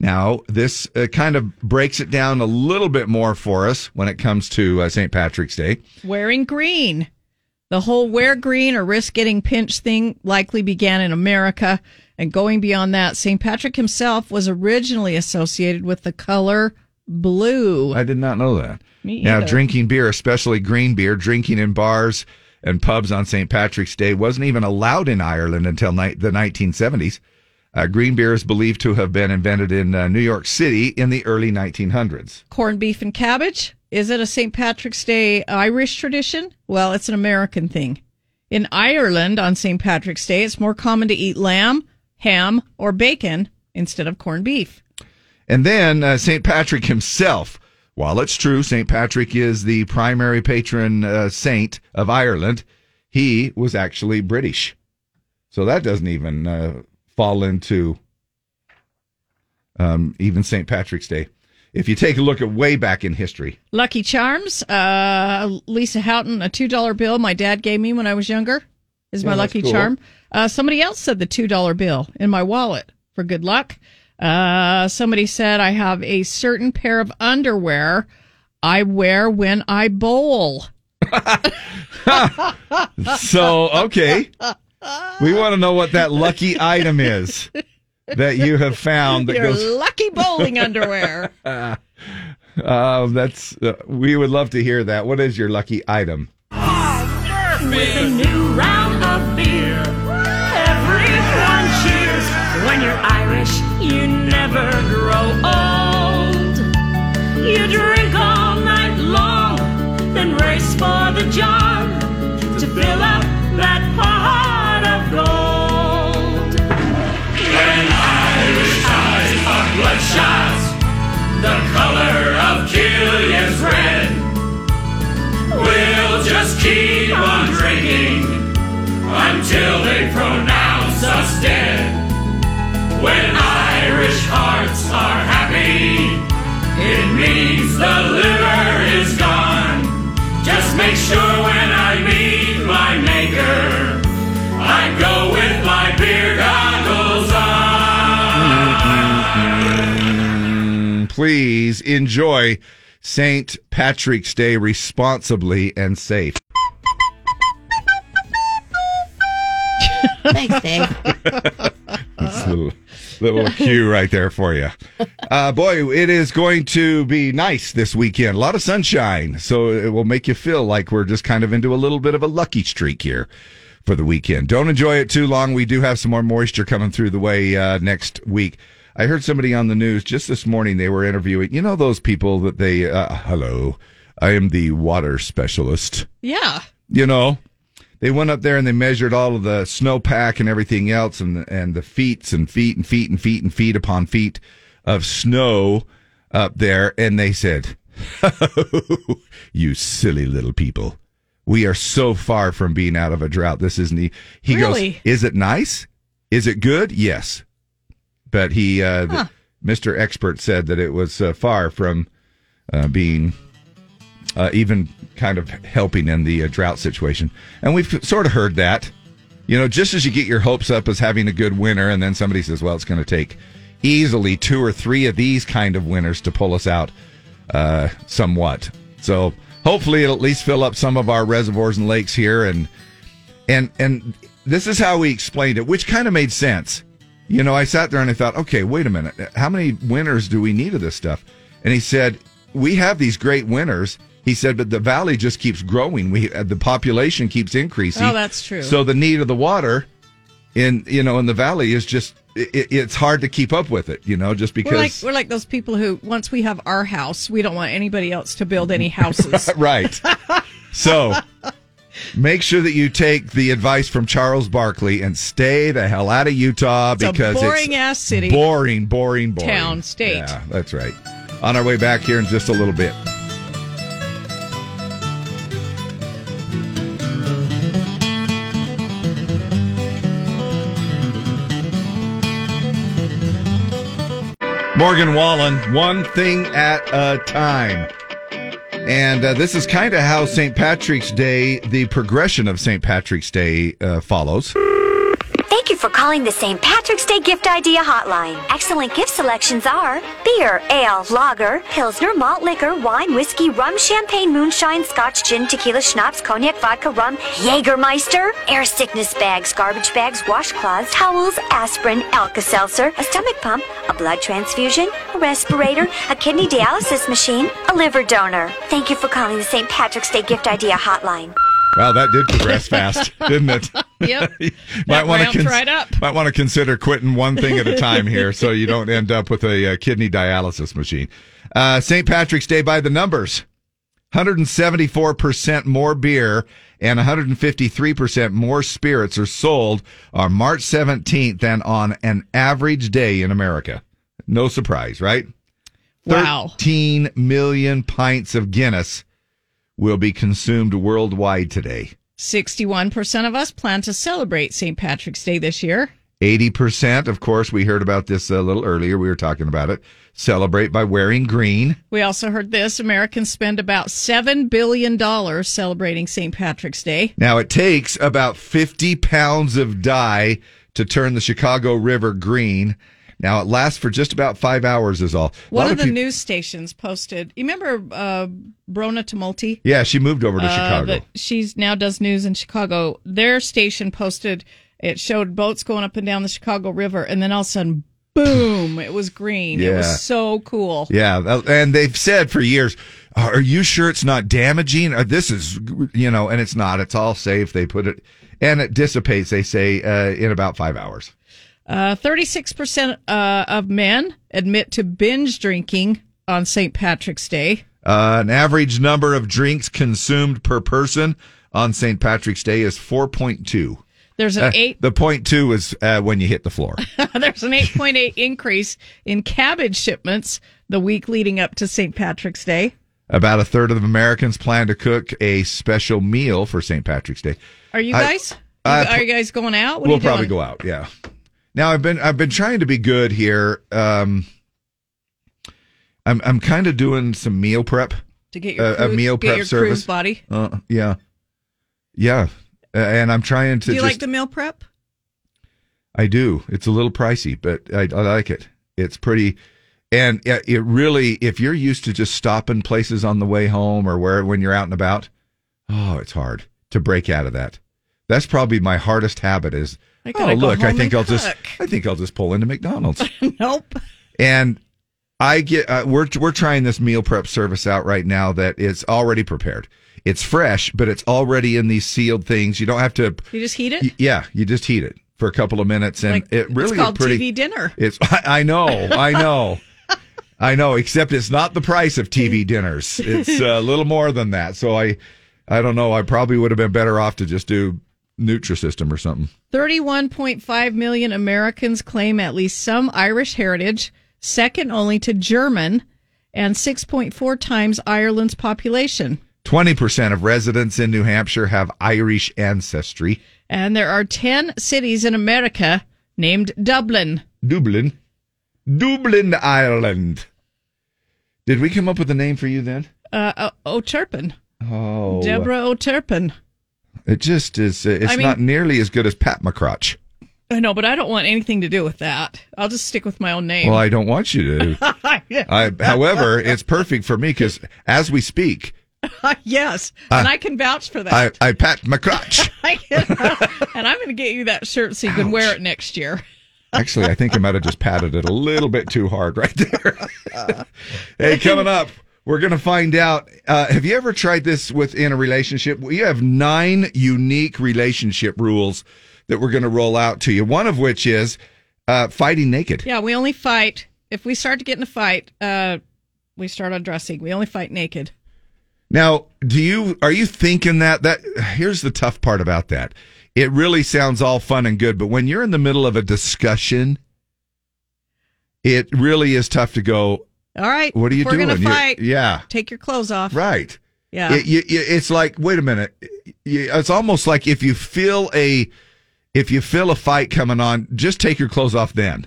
Now, this uh, kind of breaks it down a little bit more for us when it comes to uh, St. Patrick's Day. Wearing green. The whole wear green or risk getting pinched thing likely began in America. And going beyond that, St. Patrick himself was originally associated with the color blue. I did not know that. Me now, either. drinking beer, especially green beer, drinking in bars and pubs on St. Patrick's Day wasn't even allowed in Ireland until ni- the 1970s. Uh, green beer is believed to have been invented in uh, New York City in the early 1900s. Corned beef and cabbage. Is it a St. Patrick's Day Irish tradition? Well, it's an American thing. In Ireland on St. Patrick's Day, it's more common to eat lamb, ham, or bacon instead of corned beef. And then uh, St. Patrick himself. While it's true, St. Patrick is the primary patron uh, saint of Ireland, he was actually British. So that doesn't even uh, fall into um, even St. Patrick's Day. If you take a look at way back in history, Lucky Charms, uh, Lisa Houghton, a $2 bill my dad gave me when I was younger is my Yeah, that's lucky cool. charm. Uh, somebody else said the $2 bill in my wallet for good luck. Uh, somebody said I have a certain pair of underwear I wear when I bowl. [LAUGHS] so okay, we want to know what that lucky item is that you have found that Your goes. lucky bowling underwear. Uh, [LAUGHS] that's uh, we would love to hear that. What is your lucky item? With a new round the color of Killian's red. We'll just keep on drinking until they pronounce us dead. When Irish hearts are happy, it means the liver is gone. Just make sure Please enjoy St. Patrick's Day responsibly and safe. Thanks, Dave. [LAUGHS] That's a little, little cue right there for you. Uh, boy, it is going to be nice this weekend. A lot of sunshine. So it will make you feel like we're just kind of into a little bit of a lucky streak here for the weekend. Don't enjoy it too long. We do have some more moisture coming through the way uh, next week. I heard somebody on the news just this morning. They were interviewing, you know, those people that they, uh, hello, I am the water specialist Yeah. you know they went up there and they measured all of the snowpack and everything else and and the feet and feet and feet and feet and feet upon feet of snow up there and they said [LAUGHS] you silly little people we are so far from being out of a drought this isn't e-" he Really? goes is it nice is it good yes but he uh Huh. mr expert said that it was uh, far from uh, being uh, even kind of helping in the uh, drought situation. And we've sort of heard that. You know, just as you get your hopes up as having a good winter, and then somebody says, well, it's going to take easily two or three of these kind of winters to pull us out uh, somewhat. So hopefully it'll at least fill up some of our reservoirs and lakes here. And, and, and this is how we explained it, which kind of made sense. You know, I sat there and I thought, okay, wait a minute. How many winners do we need of this stuff? And he said, we have these great winners. He said, but the valley just keeps growing. We uh, the population keeps increasing. Oh, that's true. So the need of the water in you know in the valley is just it, it's hard to keep up with it. You know, just We're like because we're like those people who once we have our house, we don't want anybody else to build any houses. [LAUGHS] right. So make sure that you take the advice from Charles Barkley and stay the hell out of Utah because It's a because boring ass city. boring, boring, boring Town, state. Yeah, that's right. On our way back here in just a little bit. Morgan Wallen, one thing at a time. And uh, this is kind of how St. Patrick's Day, the progression of St. Patrick's Day uh, follows. Thank you for calling the St. Patrick's Day Gift Idea Hotline. Excellent gift selections are beer, ale, lager, pilsner, malt liquor, wine, whiskey, rum, champagne, moonshine, scotch, gin, tequila, schnapps, cognac, vodka, rum, Jägermeister, air sickness bags, garbage bags, washcloths, towels, aspirin, Alka-Seltzer, a stomach pump, a blood transfusion, a respirator, a kidney dialysis machine, a liver donor. Thank you for calling the St. Patrick's Day Gift Idea Hotline. Wow, that did progress fast, [LAUGHS] didn't it? Yep. [LAUGHS] might want ramped right up. Might want to consider quitting one thing at a time here, so you don't end up with a, uh kidney dialysis machine. Uh, St. Patrick's Day by the numbers: 174 percent more beer and 153 percent more spirits are sold on March 17th than on an average day in America. No surprise, right? Wow. 13 million pints of Guinness will be consumed worldwide today. 61% of us plan to celebrate St. Patrick's Day this year. 80%, of course, we heard about this a little earlier. We were talking about it. Celebrate by wearing green. We also heard this Americans spend about $7 billion celebrating St. Patrick's Day. Now, it takes about 50 pounds of dye to turn the Chicago River green. Now, it lasts for just about five hours, is all. One lot of the news stations posted, you remember uh, Brona Tumulty? Yeah, she moved over to Uh, Chicago. she's now does news in Chicago. Their station posted it showed boats going up and down the Chicago River, and then all of a sudden, boom! It was green. It was so cool. Yeah, and they've said for years, "Are you sure it's not damaging? Uh, This is, you know, and it's not. It's all safe. They put it, and it dissipates. They say uh, in about five hours. Uh, Thirty-six percent uh, of men admit to binge drinking on St. Patrick's Day. Uh, an average number of drinks consumed per person on St. Patrick's Day is four point two. There's an eight. The point two is uh, when you hit the floor. [LAUGHS] There's an 8.8 [LAUGHS] increase in cabbage shipments the week leading up to St. Patrick's Day. About a third of Americans plan to cook a special meal for St. Patrick's Day. Are you I- guys? uh, are you guys going out? What we'll are you probably go out. Yeah. Now I've been I've been trying to be good here. Um, I'm I'm kind of doing some meal prep. To get your uh, a meal prep your service. body. Uh, yeah, yeah, uh, and I'm trying to. Do you just, like the meal prep? I do. It's a little pricey, but I, I like it. It's pretty, and it it really, if you're used to just stopping places on the way home or where when you're out and about, oh, it's hard to break out of that. That's probably my hardest habit. Is I oh look, I think I'll just. I think I'll just pull into McDonald's. [LAUGHS] nope. And I get uh, we're we're trying this meal prep service out right now that is already prepared. It's fresh, but it's already in these sealed things. You don't have to. You just heat it. y- Yeah, you just heat it for a couple of minutes, and Like, it really it's called pretty. TV dinner. It's [LAUGHS] I, I know, I know, [LAUGHS] I know. Except it's not the price of TV dinners. It's a little more than that. So I, I don't know. I probably would have been better off to just do Nutrisystem or something. 31.5 million Americans claim at least some Irish heritage, second only to German, and 6.4 times Ireland's population. Twenty percent of residents in New Hampshire have Irish ancestry. And there are 10 cities in America named Dublin. Dublin. Dublin, Ireland. Did we come up with a name for you then? Uh, uh, O'Turpin. Oh, Deborah O'Turpin. It just is. uh, It's I mean- not nearly as good as Pat McCrotch. I know, but I don't want anything to do with that. I'll just stick with my own name. Well, I don't want you to. [LAUGHS] I, however, it's perfect for me because as we speak, [LAUGHS] yes, and Uh, I can vouch for that. I, I pat McCrotch. [LAUGHS] I can- and I'm going to get you that shirt so you can wear it next year. Actually, I think I might have just patted it a little bit too hard right there. hey, coming up, we're going to find out. Uh, have you ever tried this within a relationship? We have nine unique relationship rules that we're going to roll out to you. One of which is uh, fighting naked. Yeah, we only fight if we start to get in a fight. Uh, we start undressing. We only fight naked. Now, do you are you thinking that that here's the tough part about that. It really sounds all fun and good, but when you're in the middle of a discussion, it really is tough to go. All right. What are you we're doing? gonna You're- fight. yeah. Take your clothes off. Right. Yeah. It, you, you- it's like, wait a minute. It's almost like if you feel a, if you feel a fight coming on, just take your clothes off then.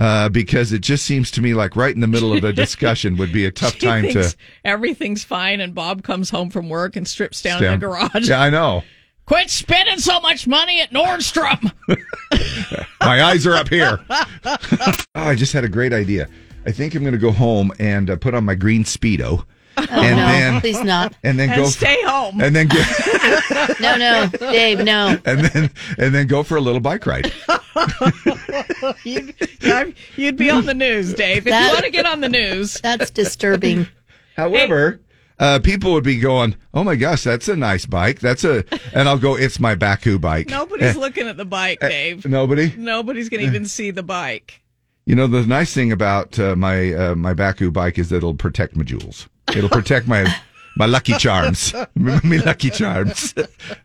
Uh, because it just seems to me like right in the middle of a [LAUGHS] discussion would be a tough [LAUGHS] time to. everything's fine, and Bob comes home from work and strips down in the garage. Yeah, I know. Quit spending so much money at Nordstrom. [LAUGHS] My eyes are up here. oh, I just had a great idea. I think I'm going to go home and uh, put on my green speedo, Oh, and no, then please not. and then And go stay home. and then go, [LAUGHS] No, no, Dave, no. and then and then go for a little bike ride. [LAUGHS] you'd, you'd be on the news, Dave. If That- you want to get on the news, That's disturbing. [LAUGHS] However, uh, people would be going, "Oh my gosh, that's a nice bike. That's a," and I'll go, "It's my Baku bike." nobody's Eh, looking at the bike, Dave. Nobody. Nobody's going to even see the bike. You know, the nice thing about uh, my uh, my Baku bike is that it'll protect my jewels. It'll protect my [LAUGHS] my Lucky Charms. [LAUGHS] me Lucky Charms.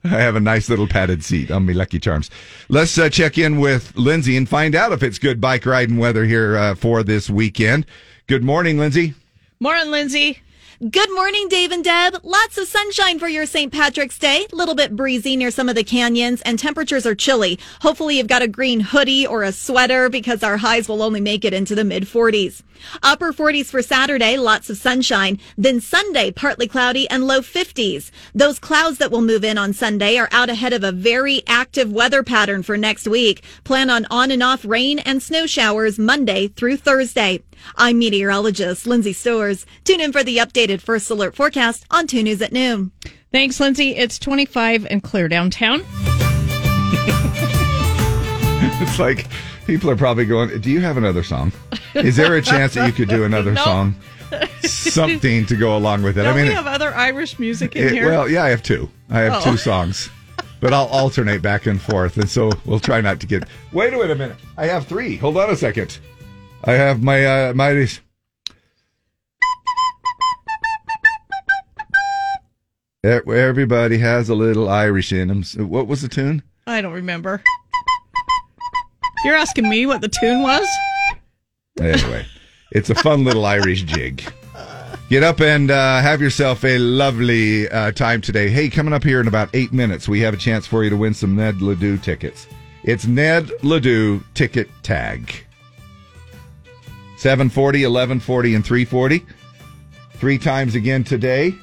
I have a nice little padded seat on me Lucky Charms. Let's uh, check in with Lindsay and find out if it's good bike riding weather here uh, for this weekend. Good morning, Lindsay. Morning, Lindsay. Good morning, Dave and Deb. Lots of sunshine for your St. Patrick's Day. A little bit breezy near some of the canyons, and temperatures are chilly. Hopefully, you've got a green hoodie or a sweater because our highs will only make it into the mid 40s. Upper 40s for Saturday, lots of sunshine. Then Sunday, partly cloudy and low 50s. Those clouds that will move in on Sunday are out ahead of a very active weather pattern for next week. Plan on on and off rain and snow showers Monday through Thursday. I'm meteorologist Lindsay Storrs. Tune in for the updated first alert forecast on 2 News at noon. Thanks, Lindsay. It's 25 and clear downtown. [LAUGHS] it's like people are probably going, Do you have another song? Is there a chance that you could do another [LAUGHS] No. song? Something to go along with it. Don't I mean, we have other Irish music in it- here? well, yeah, I have two. I have Oh. two songs, but I'll alternate back and forth. And so we'll try not to get. Wait a minute, a minute. I have three. Hold on a second. I have my, uh, my. Everybody has a little Irish in them. What was the tune? I don't remember. You're asking me what the tune was? Anyway, it's a fun little Irish jig. Get up and uh, have yourself a lovely uh, time today. Hey, coming up here in about eight minutes, we have a chance for you to win some Ned LeDoux tickets. It's Ned LeDoux ticket tag. 740, 1140, and 340. Three times again today.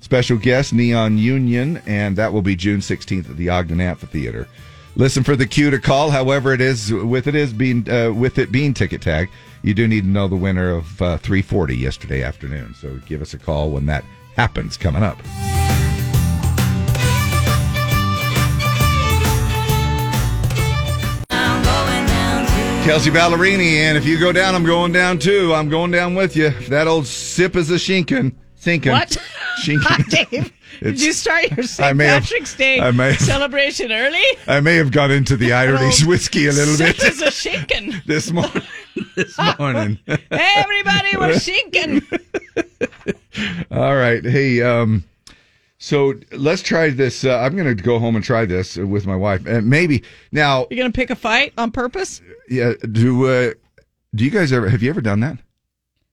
Special guest, Neon Union, and that will be June 16th at the Ogden Amphitheater. Listen for the cue to call. However, it is with it is being uh, with it being ticket tag. You do need to know the winner of uh, 340 yesterday afternoon. So give us a call when that happens. Coming up. Kelsea Ballerini, and if you go down, I'm going down too. I'm going down with you. That old sip is a shinkin. Sinking. What? Shinkin. Dave, [LAUGHS] did you start your St. may have- Patrick's Day I may have- celebration early? I may have gone into the [LAUGHS] Irish whiskey a little Sip bit is a shinkin. [LAUGHS] this morning. this morning. Hey, everybody was shinkin. All right. Hey, um, so let's try this. Uh, I'm going to go home and try this with my wife. And maybe now, You're going to pick a fight on purpose? yeah. Do uh, do you guys ever have you ever done that?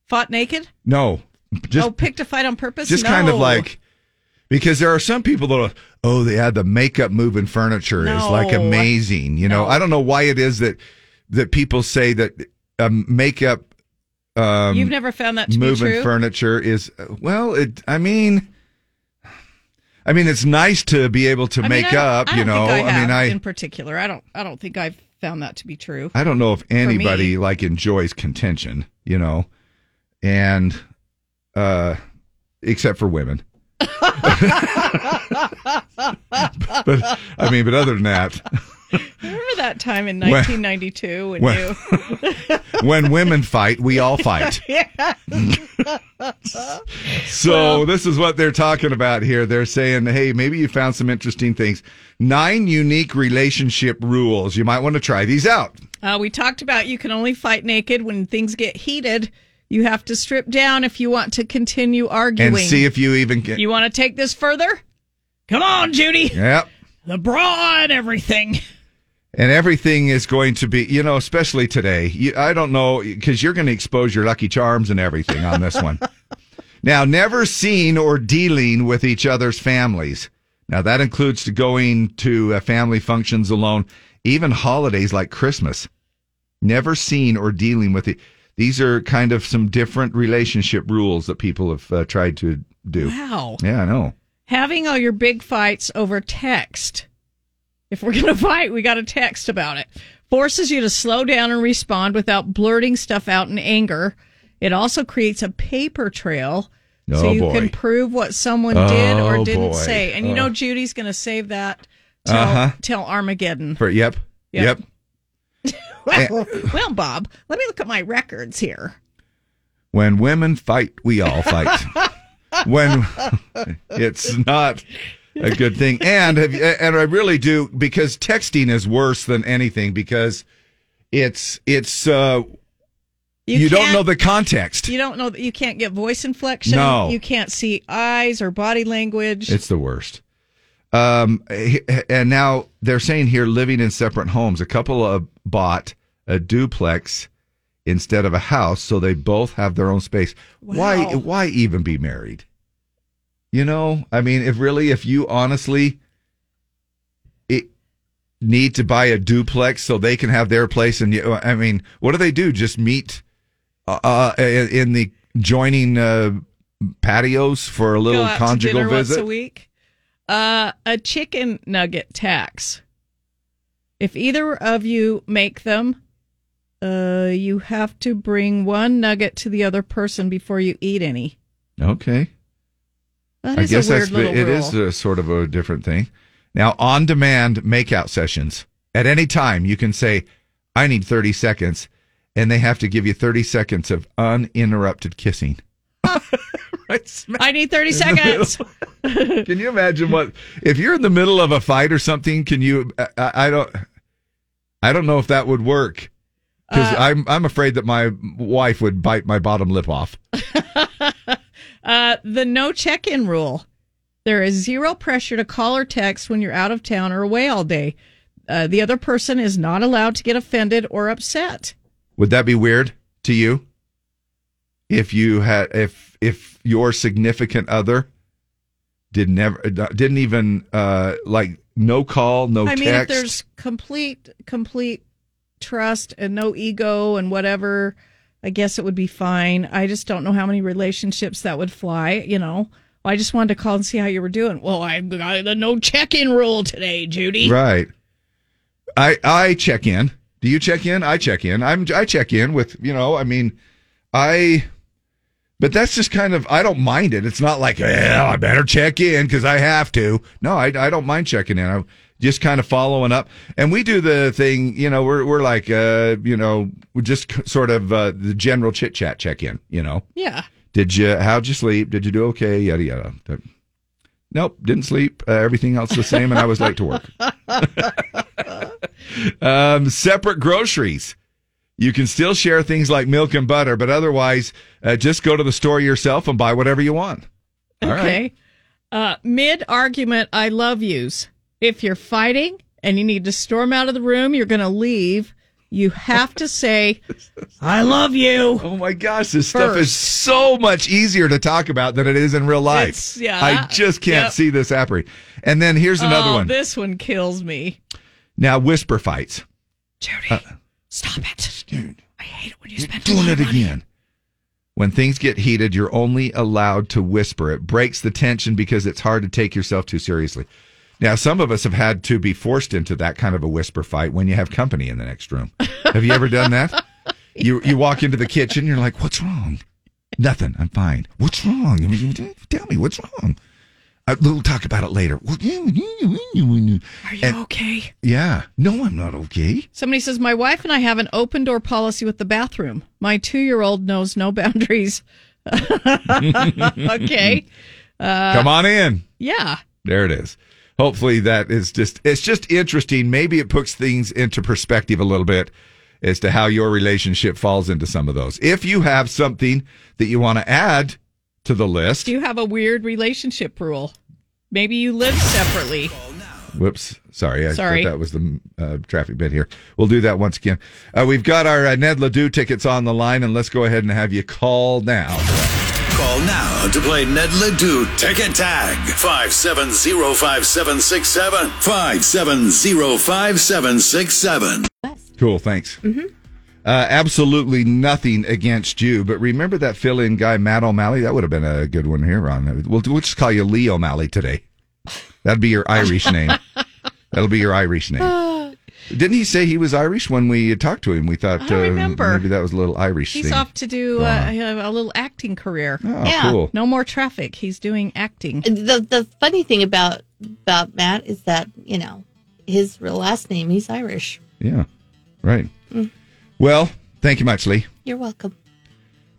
Fought naked? No. Just oh, picked a fight on purpose? just kind of like because there are some people that are, oh they had the makeup moving furniture is like amazing. You know, No. I don't know why it is that that people say that um, makeup. Um, You've never found that to be moving furniture is well. It. I mean. I mean, it's nice to be able to I mean, make I up, you know. I, I mean, I in particular, I don't. I don't think I've found that to be true. I don't know if anybody like enjoys contention, you know, and uh, except for women. [LAUGHS] [LAUGHS] but I mean, but other than that, [LAUGHS] Remember that time in 1992 when, when- you? [LAUGHS] when women fight, we all fight. [LAUGHS] yeah. So this is what they're talking about here. They're saying, "Hey, maybe you found some interesting things. Nine unique relationship rules. You might want to try these out." Uh, we talked about you can only fight naked when things get heated. You have to strip down if you want to continue arguing. And see if you even get. you want to take this further. Come on, Judy. Yep. The bra and everything. And everything is going to be, you know, especially today. You, I don't know because you're going to expose your lucky charms and everything on this one. [LAUGHS] now, never seen or dealing with each other's families. Now, that includes to going to uh, family functions alone, even holidays like Christmas. Never seen or dealing with it. These are kind of some different relationship rules that people have uh, tried to do. Wow. Yeah, I know. Having all your big fights over text. If we're going to fight, we got to text about it. Forces you to slow down and respond without blurting stuff out in anger. It also creates a paper trail so Oh, you boy. can prove what someone did or Oh, didn't boy. say. And you Oh. know Judy's going to save that till, Uh-huh. till Armageddon. For yep, Yep. yep. [LAUGHS] Well, well, Bob, let me look at my records here. When women fight, we all fight. [LAUGHS] when [LAUGHS] it's not [LAUGHS] a good thing, and have, and I really do because texting is worse than anything because it's it's uh, you, don't know the context. You don't know that you can't get voice inflection. No. You can't see eyes or body language. It's the worst. Um, and now they're saying here living in separate homes. A couple of bought a duplex instead of a house, so they both have their own space. Why? Why even be married? You know, I mean, if really, if you honestly it, need to buy a duplex so they can have their place, and you, I mean, what do they do? Just meet uh, uh, in the joining uh, patios for a little conjugal visit? once a week. Uh, a chicken nugget tax. If either of you make them, uh, you have to bring one nugget to the other person before you eat any. Okay. That I is guess a weird that's little it rule. is a sort of a different thing. Now, on demand makeout sessions at any time, you can say, "I need thirty seconds," and they have to give you thirty seconds of uninterrupted kissing. [LAUGHS] I need 30 seconds. [LAUGHS] Can you imagine what if you're in the middle of a fight or something? Can you? I, I don't. I don't know if that would work because Uh, I'm I'm afraid that my wife would bite my bottom lip off. [LAUGHS] Uh, the no check in rule. There is zero pressure to call or text when you're out of town or away all day. Uh, the other person is not allowed to get offended or upset. Would that be weird to you? If you had, if if your significant other did never didn't even uh like no call, no I text. mean, if there's complete, complete trust and no ego and whatever, I guess it would be fine. I just don't know how many relationships that would fly, you know. I just wanted to call and see how you were doing. Well, I got the no check in rule today, Judy. Right. I I check in. Do you check in? I check in. I'm I check in with you know. I mean, I. But that's just kind of I don't mind it. It's not like well, I better check in because I have to. No, I I don't mind checking in. I'm just kind of following up, and we do the thing. You know, we're we're like uh you know we're just sort of uh, the general chit chat check in. You know. Yeah. Did you? How'd you sleep? Did you do okay? Yada yada. Nope, didn't sleep. Uh, everything else the same, and I was late to work. [LAUGHS] um, separate groceries. You can still share things like milk and butter, but otherwise, uh, just go to the store yourself and buy whatever you want. All right. okay. Uh, Mid argument, I love yous. If you're fighting and you need to storm out of the room, you're going to leave. You have to say, I love you. Oh my gosh, this stuff is so much easier to talk about than it is in real life. It's- yeah. I just can't Yep. see this happening. And then here's another oh, one. This one kills me. Now, whisper fights. Jody, uh, stop it. Dude, I hate it when you spend doing it money. again. When things get heated, you're only allowed to whisper. It breaks the tension because it's hard to take yourself too seriously. Now, some of us have had to be forced into that kind of a whisper fight when you have company in the next room. Have you ever done that? [LAUGHS] You you walk into the kitchen, you're like, "What's wrong?" Nothing. I'm fine. What's wrong? Tell me what's wrong. Uh, we'll talk about it later. Are you And- okay? Yeah. No, I'm not okay. Somebody says, My wife and I have an open door policy with the bathroom. My two year old knows no [LAUGHS] boundaries. [LAUGHS] okay. Uh, Come on in. Yeah. There it is. Hopefully that is just it's just interesting. Maybe it puts things into perspective a little bit as to how your relationship falls into some of those. If you have something that you want to add to the list, Do you have a weird relationship rule? Maybe you live separately. whoops, sorry, I Sorry. thought that was the uh, traffic bit here. We'll do that once again. Uh, we've got our uh, Ned LeDoux tickets on the line, and let's go ahead and have you call now. Call now to play Ned LeDoux Ticket Tag. 5705767. 5705767. Cool, thanks. Mm-hmm. Uh, absolutely nothing against you, but remember that fill-in guy, Matt O'Malley. That would have been a good one here. On we'll, we'll just call you Lee O'Malley today. That'd be your Irish name. [LAUGHS] That'll be your Irish name. [LAUGHS] Didn't he say he was Irish when we talked to him? We thought I don't uh, remember. maybe that was a little Irish. He's thing. off to do uh, a little acting career. Oh, Yeah. cool. No more traffic. He's doing acting. The the funny thing about about Matt is that you know his real last name he's Irish. Yeah, right. Mm. Well, thank you much, Lee. You're welcome.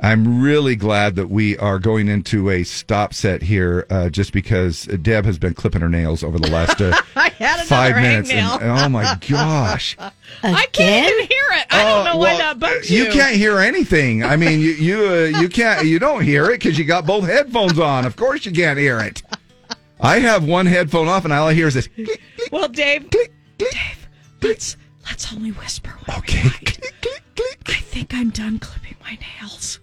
I'm really glad that we are going into a stop set here, uh, just because Deb has been clipping her nails over the last uh, [LAUGHS] I had five minutes. hangnail. And, oh my gosh! [LAUGHS] I can't even hear it. I don't know why that bugs you. You can't hear anything. I mean, you you uh, you can't you don't hear it because you got both headphones on. Of course, you can't hear it. I have one headphone off, and all I hear is this. Well, Dave, Dave, let's Let's only whisper when okay. we fight. I think I'm done clipping my nails.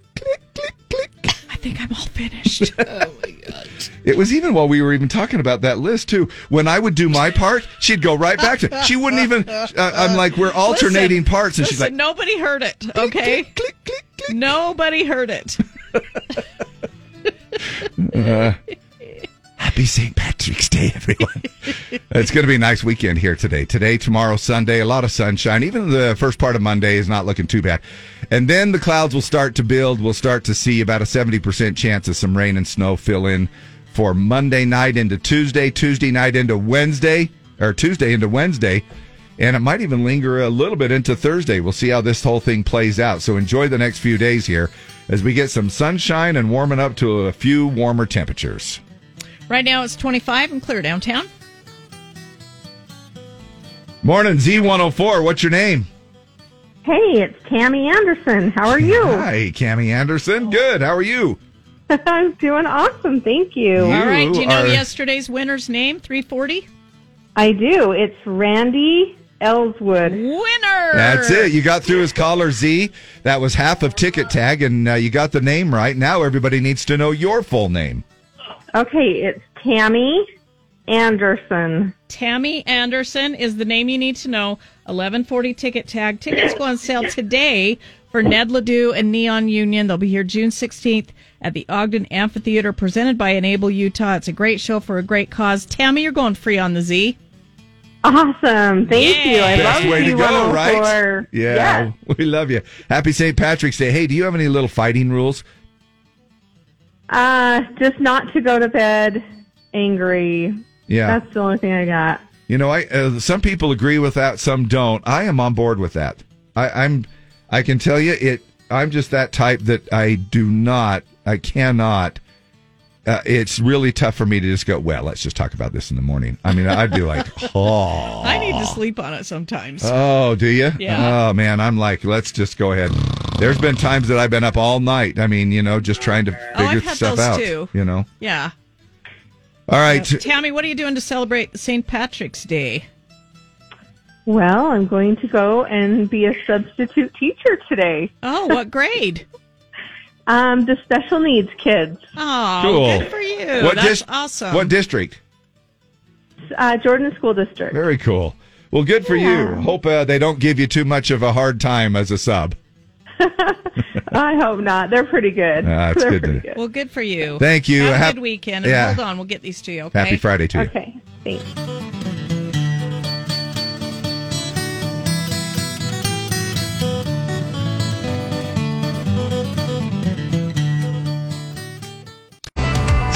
I think I'm all finished. [LAUGHS] oh my god. It was even while we were even talking about that list too. When I would do my part, she'd go right back to. She wouldn't even. Uh, I'm like, we're alternating Listen, parts, and she's like, nobody heard it. Okay, nobody heard it. [LAUGHS] uh, Happy St. Patrick's Day, everyone. [LAUGHS] it's going to be a nice weekend here today. Today, tomorrow, Sunday, a lot of sunshine. Even the first part of Monday is not looking too bad. And then the clouds will start to build. We'll start to see about a 70% chance of some rain and snow fill in for Monday night into Tuesday, Tuesday night into Wednesday, or Tuesday into Wednesday. And it might even linger a little bit into Thursday. We'll see how this whole thing plays out. So enjoy the next few days here as we get some sunshine and warming up to a few warmer temperatures. Right now it's 25 and clear downtown. Morning, Z104. What's your name? Hey, it's Tammy Anderson. How are you? [LAUGHS] Hi, Cammy Anderson. Good. How are you? [LAUGHS] I'm doing awesome. Thank you. All right. Do you know are- yesterday's winner's name? 340? I do. It's Randy Ellswood. Winner. That's it. You got through his caller Z. That was half of ticket tag, and uh, you got the name right. Now everybody needs to know your full name. Okay, it's Tammy Anderson. Tammy Anderson is the name you need to know. 1140 ticket tag. Tickets go on sale today for Ned LeDoux and Neon Union. They'll be here June 16th at the Ogden Amphitheater presented by Enable Utah. It's a great show for a great cause. Tammy, you're going free on the Z. Awesome. Thank you. I Best love way to go, 104. right? Yeah, [LAUGHS] we love you. Happy St. Patrick's Day. Hey, do you have any little fighting rules? Uh, just not to go to bed angry. Yeah. That's the only thing I got. You know, I uh, some people agree with that, some don't. I am on board with that. I, I'm. I can tell you, it. I'm just that type that I do not. I cannot. Uh, it's really tough for me to just go. Well, let's just talk about this in the morning. I mean, I'd be like, oh, [LAUGHS] I need to sleep on it sometimes. oh, do you? Yeah. Oh man, I'm like, let's just go ahead. There's been times that I've been up all night. I mean, you know, just trying to Oh, figure I've had stuff those out. too. You know. Yeah. All right. Tammy, what are you doing to celebrate St. Patrick's Day? Well, I'm going to go and be a substitute teacher today. Oh, what [LAUGHS] grade? Um, the special needs kids. Oh, Cool. good for you. What That's dis- awesome. What district? Uh, Jordan School District. Very cool. Well, good for you. Hope uh, they don't give you too much of a hard time as a sub. [LAUGHS] I hope not. They're pretty good. That's They're good pretty good. Well, good for you. Thank you. Have a Hap- good weekend. And yeah. hold on, we'll get these to you, okay? Happy Friday to you. Okay, thanks.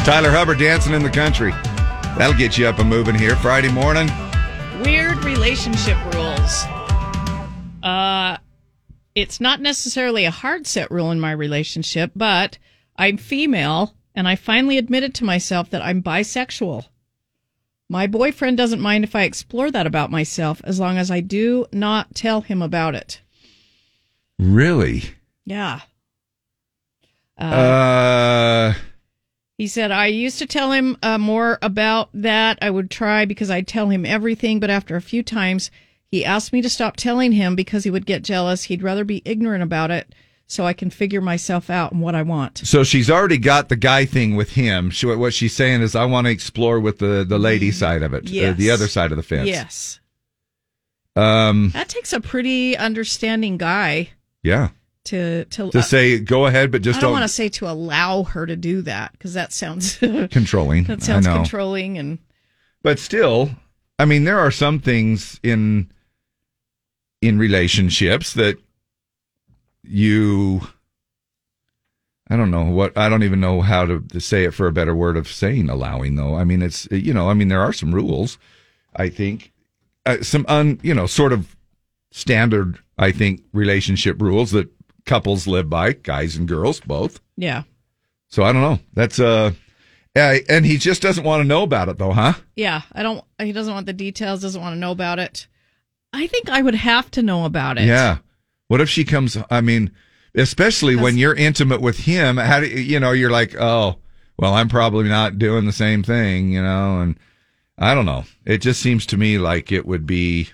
Tyler Hubbard dancing in the country. That'll get you up and moving here Friday morning. Weird relationship rules. Uh, it's not necessarily a hard set rule in my relationship, but I'm female and I finally admitted to myself that I'm bisexual. My boyfriend doesn't mind if I explore that about myself as long as I do not tell him about it. Really? Yeah. Uh, He said, I used to tell him uh, more about that. I would try because I'd tell him everything, but after a few times, he asked me to stop telling him because he would get jealous. He'd rather be ignorant about it so I can figure myself out and what I want. so she's already got the guy thing with him. She, what she's saying is, I want to explore with the, the lady side of it, uh, Yes. the other side of the fence. Yes. Um, That takes a pretty understanding guy yeah. To to, To say, go ahead, but just I don't, don't, want to say to allow her to do that because that sounds [LAUGHS] controlling. that sounds controlling and But still, I mean, there are some things in in relationships that you I don't know what I don't even know how to, to say it for a better word of saying allowing though. I mean, it's you know, I mean, there are some rules. I think uh, some un you know sort of standard I think relationship rules that couples live by, guys and girls both. yeah. So I don't know. That's uh, and he just doesn't want to know about it though, huh? Yeah, I don't. He doesn't want the details. Doesn't want to know about it. I think I would have to know about it. Yeah. What if she comes? I mean, especially when you're intimate with him, how do you know? You're like, oh, well, I'm probably not doing the same thing, you know. And I don't know. It just seems to me like it would be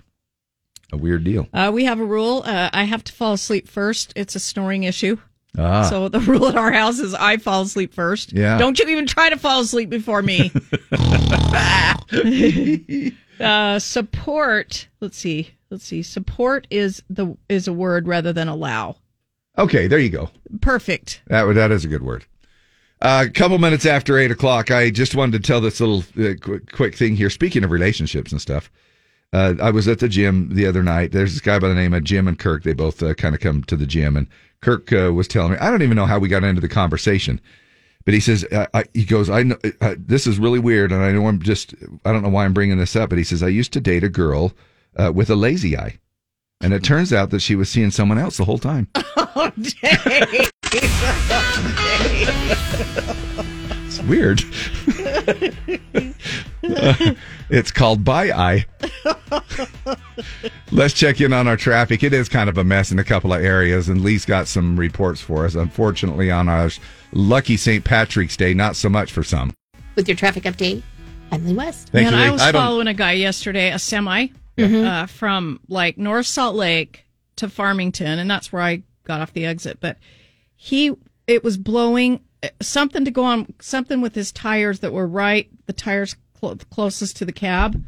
A weird deal. Uh, we have a rule. Uh, I have to fall asleep first. It's a snoring issue. Ah. So the [LAUGHS] rule at our house is I fall asleep first. Yeah. Don't you even try to fall asleep before me. [LAUGHS] [LAUGHS] uh, support. Let's see. Let's see. Support is the is a word rather than allow. Okay, there you go. Perfect. That that is a good word. Uh, a couple minutes after eight o'clock, I just wanted to tell this little uh, quick, quick thing here. Speaking of relationships and stuff, uh, I was at the gym the other night. There's this guy by the name of Jim and Kirk. They both uh, kind of come to the gym, and Kirk uh, was telling me. I don't even know how we got into the conversation, but he says uh, I, he goes, "I know uh, this is really weird, and I know I'm just I don't know why I'm bringing this up, but he says I used to date a girl uh, with a lazy eye." And it turns out that she was seeing someone else the whole time. [LAUGHS] Oh, Dave. [LAUGHS] [LAUGHS] It's weird. [LAUGHS] it's called By Eye. Let's check in on our traffic. It is kind of a mess in a couple of areas, and Lee's got some reports for us. Unfortunately, on our lucky St. Patrick's Day, not so much for some. With your traffic update, I'm Lee West. Thank Man, you, Lee. I was I following a guy yesterday, a semi, Mhm. uh, from like North Salt Lake to Farmington, and that's where I got off the exit. But he, it was blowing something to go on, something with his tires that were right, the tires clo- closest to the cab,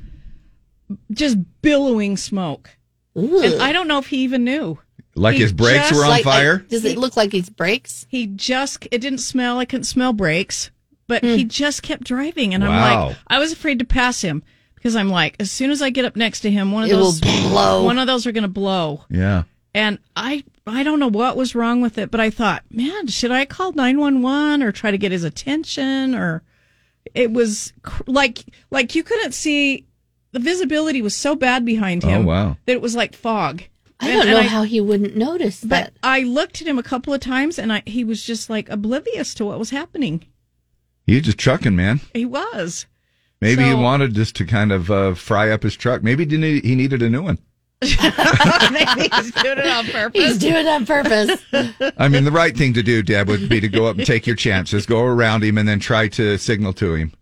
just billowing smoke. And I don't know if he even knew. Like He his brakes just- were on Like- fire? like, does it look like his brakes? He just, it didn't smell, I couldn't smell brakes, but Hmm. he just kept driving. And I'm like, I was afraid to pass him because I'm like, as soon as I get up next to him, one of It will those, blow. one of those are going to blow. Yeah. And I, I don't know what was wrong with it, but I thought, man, should I call 911 or try to get his attention or it was cr- like, like you couldn't see the visibility was so bad behind him Oh, wow. that it was like fog. I And- don't and know I- how he wouldn't notice but that. I looked at him a couple of times and I, he was just like oblivious to what was happening. He's just trucking, man. He was. Maybe he wanted just to kind of uh, fry up his truck. Maybe he didn't- he needed a new one. [LAUGHS] Maybe he's doing it on purpose. He's doing it on purpose. [LAUGHS] I mean, the right thing to do, Deb, would be to go up and take your chances, go around him, and then try to signal to him,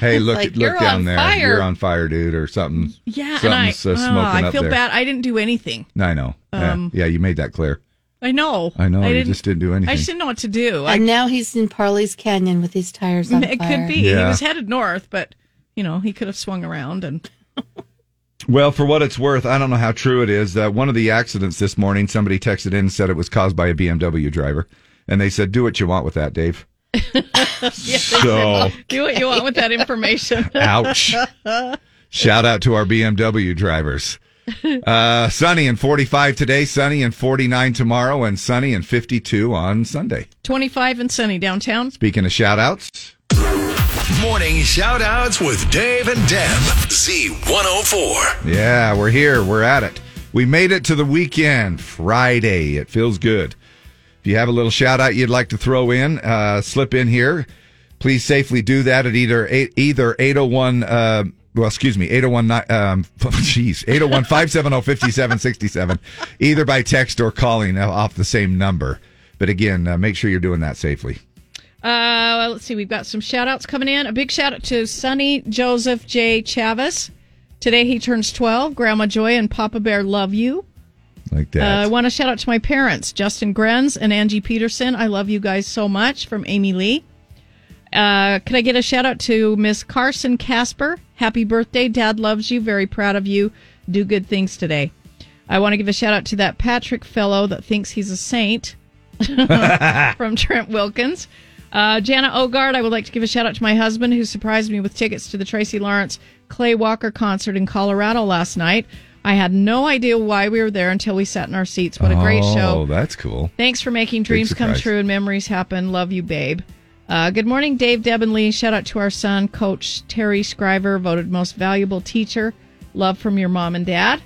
"Hey, look, Like, look down on there, fire." you're on fire, dude," or something. Yeah, and I, something's uh, oh, smoking I up feel there. bad. I didn't do anything. I know. Um, yeah. yeah, you made that clear. I know. I know. I you didn't, just didn't do anything. I just didn't know what to do. I, and now he's in Parley's Canyon with his tires on it fire. could be he was headed north, but you know he could have swung around and [LAUGHS] Well, for what it's worth, I don't know how true it is. Uh, one of the accidents this morning, somebody texted in and said it was caused by a BMW driver, and they said, "Do what you want with that, Dave." [LAUGHS] so, do what you want with that information. Ouch. [LAUGHS] shout out to our BMW drivers. Uh, sunny and 45 today, sunny and 49 tomorrow, and sunny and 52 on Sunday. Twenty-five and sunny downtown. Speaking of shout outs, Morning shout outs with Dave and Deb. Z104. yeah, we're here. We're at it. We made it to the weekend, Friday. It feels good. If you have a little shout out you'd like to throw in, uh, slip in here. Please safely do that at either either 801, uh, well, excuse me, 801, um, [LAUGHS] jeez, 801 570 5767, either by text or calling off the same number. But again, uh, make sure you're doing that safely. Uh, well, let's see. We've got some shout outs coming in. A big shout out to Sonny Joseph J. Chavez. Today he turns 12. Grandma Joy and Papa Bear love you. Like Uh, that. I want to shout out to my parents, Justin Grenz and Angie Peterson. I love you guys so much from Amy Lee. Uh, could I get a shout out to Miss Carson Casper? Happy birthday. Dad loves you. Very proud of you. Do good things today. I want to give a shout out to that Patrick fellow that thinks he's a saint [LAUGHS] [LAUGHS] from Trent Wilkins. Uh, Jana Ogard, I would like to give a shout out to my husband who surprised me with tickets to the Tracy Lawrence Clay Walker concert in Colorado last night. I had no idea why we were there until we sat in our seats. What a great Oh, show. Oh, that's cool. Thanks for making dreams come true and memories happen. Love you, babe. Uh, good morning, Dave, Deb, and Lee. Shout out to our son, Coach Terry Scriver, voted most valuable teacher. Love from your mom and dad.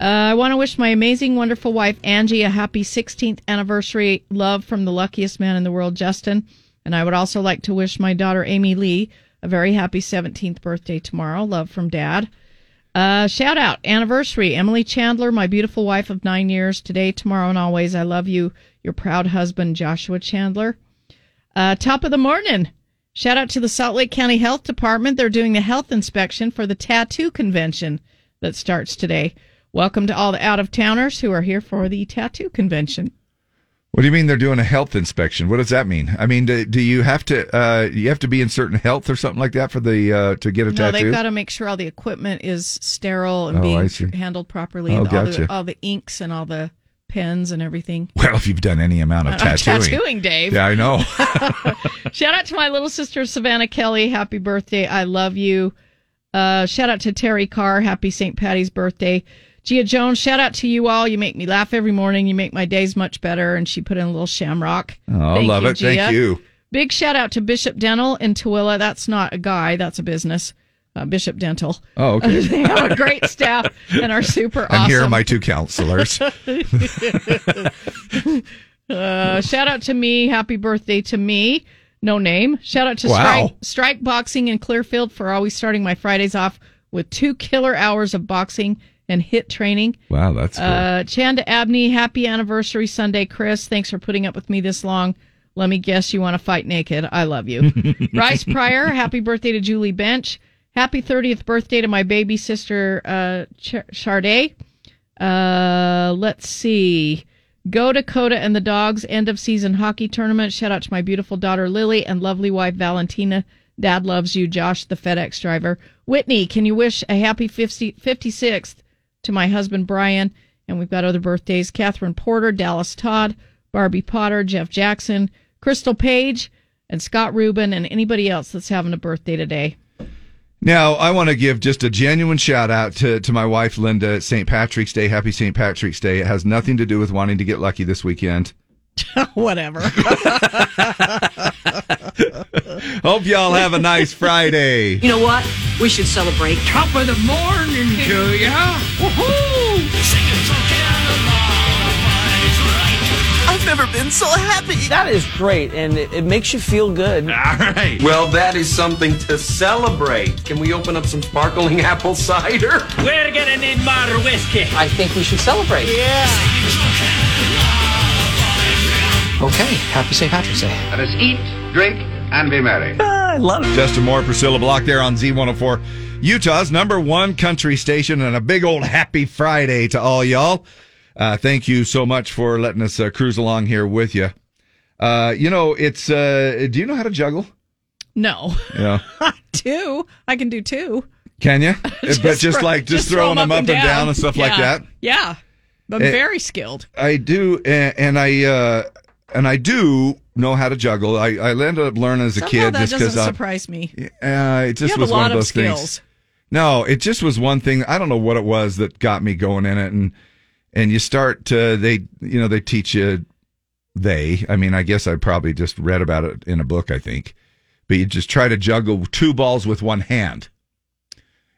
Uh, I want to wish my amazing, wonderful wife, Angie, a happy 16th anniversary. Love from the luckiest man in the world, Justin. And I would also like to wish my daughter, Amy Lee, a very happy 17th birthday tomorrow. Love from dad. Uh, shout out, anniversary, Emily Chandler, my beautiful wife of nine years, today, tomorrow, and always. I love you, your proud husband, Joshua Chandler. Uh, top of the morning. Shout out to the Salt Lake County Health Department. They're doing the health inspection for the tattoo convention that starts today. welcome to all the out of towners who are here for the tattoo convention. What do you mean they're doing a health inspection? What does that mean? I mean, do, do you have to uh, you have to be in certain health or something like that for the uh, to get a No, tattoo? they've got to make sure all the equipment is sterile and Oh, being handled properly, Oh, and all, the, gotcha. all the inks and all the pens and everything. well, if you've done any amount of [LAUGHS] tattooing, tattooing, Dave. Yeah, I know. [LAUGHS] [LAUGHS] Shout out to my little sister Savannah Kelly. Happy birthday. I love you. Uh, shout out to Terry Carr. Happy St. Patty's birthday. Gia Jones, shout out to you all. You make me laugh every morning. You make my days much better. And she put in a little shamrock. Oh, Thank love you, it. Thank you. Big shout out to Bishop Dental in Tooele. That's not a guy, that's a business. Uh, Bishop Dental. Oh, okay. [LAUGHS] they have a great staff and are super [LAUGHS] And here are my two counselors. [LAUGHS] Uh, shout out to me. Happy birthday to me. No name. Shout out to Wow. Strike, Strike Boxing in Clearfield for always starting my Fridays off with two killer hours of boxing and hit training. wow, that's cool. Uh, Chanda Abney, happy anniversary Sunday, Chris. Thanks for putting up with me this long. Let me guess you want to fight naked. I love you. [LAUGHS] Bryce Pryor, happy birthday to Julie Bench. Happy 30th birthday to my baby sister, uh, Ch- Charday. Uh, let's see. Go Dakota and the Dogs end of season hockey tournament. Shout out to my beautiful daughter Lily and lovely wife Valentina. Dad loves you, Josh, the FedEx driver. Whitney, can you wish a happy 50, 56th to my husband Brian? And we've got other birthdays Catherine Porter, Dallas Todd, Barbie Potter, Jeff Jackson, Crystal Page, and Scott Rubin, and anybody else that's having a birthday today. Now, I want to give just a genuine shout out to, to my wife, Linda, St. Patrick's Day. Happy St. Patrick's Day. It has nothing to do with wanting to get lucky this weekend. [LAUGHS] Whatever. [LAUGHS] Hope y'all have a nice Friday. You know what? We should celebrate. Top of the morning to ya. Woohoo! I've never been so happy. That is great, and it, it makes you feel good. [LAUGHS] All right. Well, that is something to celebrate. Can we open up some sparkling apple cider? We're gonna need more whiskey. I think we should celebrate. Okay, happy St. Patrick's Day. Let us eat, drink, and be merry. I love it. Justin Moore, Priscilla Block there on Z104, Utah's number one country station, and a big old happy Friday to all y'all. Uh, thank you so much for letting us uh, cruise along here with you. Uh, you know, it's, uh, do you know how to juggle? No. Yeah. [LAUGHS] two. I can do two. Can you? [LAUGHS] but just throw- like, just, throwing them up and down, and stuff like that? Yeah. I'm Eh, very skilled. I do, and, and I, uh, and I do know how to juggle. I, I ended up learning as a Somehow kid that just doesn't I, surprise me. Uh, it just You have was one lot of of those things. No, it just was one thing. I don't know what it was that got me going in it, and and you start to they you know they teach you they. I mean, I guess I probably just read about it in a book. I think, but you just try to juggle two balls with one hand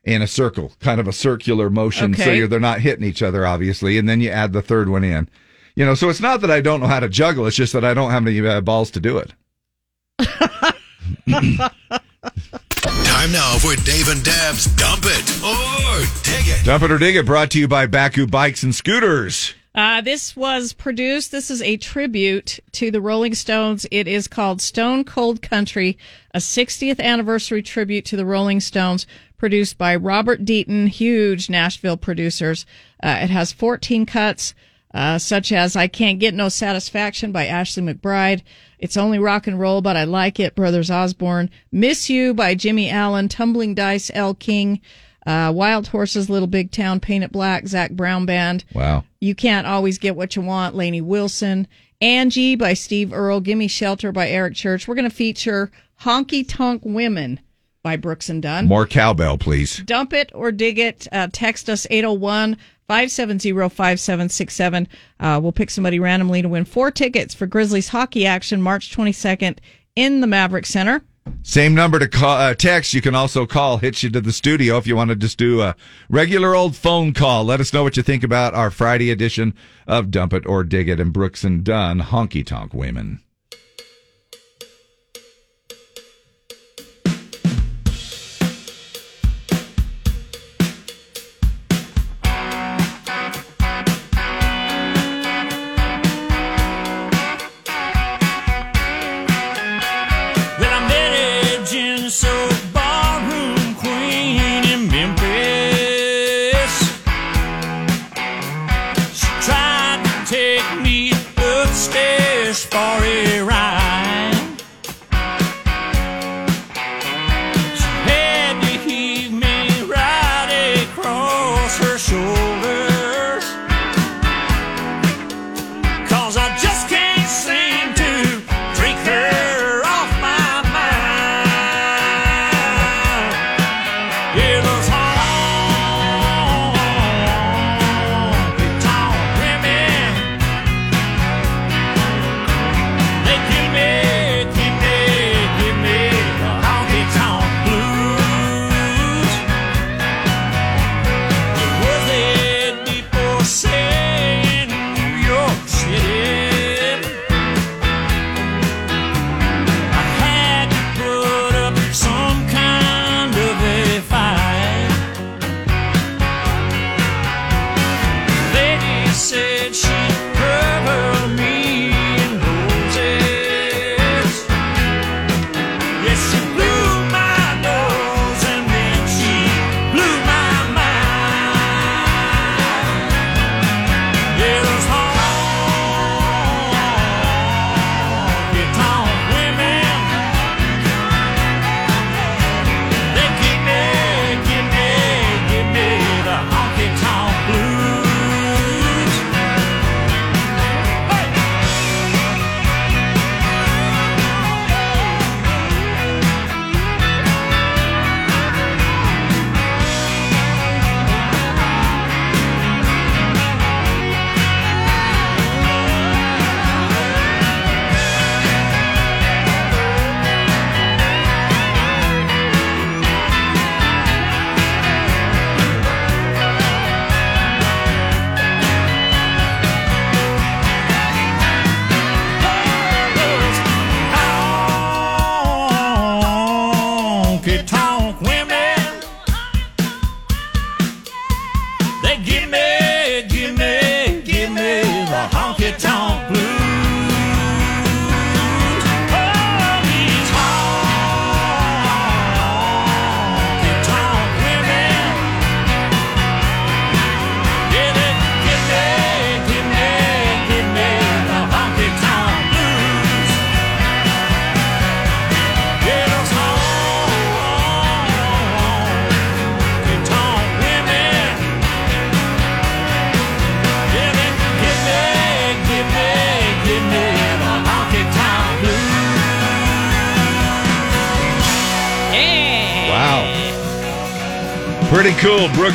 in a circle, kind of a circular motion, so Okay. you're, they're not hitting each other, obviously, and then you add the third one in. You know, so it's not that I don't know how to juggle; it's just that I don't have any uh, balls to do it. [LAUGHS] Time now for Dave and Deb's Dump It or Dig It. Dump it or dig it, brought to you by Bakcou Bikes and Scooters. Uh, this was produced. This is a tribute to the Rolling Stones. It is called Stone Cold Country, a 60th anniversary tribute to the Rolling Stones, produced by Robert Deaton, huge Nashville producers. Uh, it has 14 cuts, uh, such as I Can't Get No Satisfaction by Ashley McBryde. It's Only Rock and Roll, but I Like It, Brothers Osborne. Miss You by Jimmy Allen, Tumbling Dice, Elle King. Uh, Wild Horses, Little Big Town, Paint It Black, Zac Brown Band. Wow. You Can't Always Get What You Want, Lainey Wilson. Angie by Steve Earle. Gimme Shelter by Eric Church. We're going to feature Honky Tonk Women by Brooks and Dunn. More cowbell, please. Dump it or dig it. Uh, text us 801 570 5767. Uh, We'll pick somebody randomly to win four tickets for Grizzlies hockey action March 22nd in the Maverik Center. Same number to call, uh, text. You can also call, hit you to the studio if you want to just do a regular old phone call. Let us know what you think about our Friday edition of Dump It or Dig It and Brooks and Dunn Honky Tonk Women.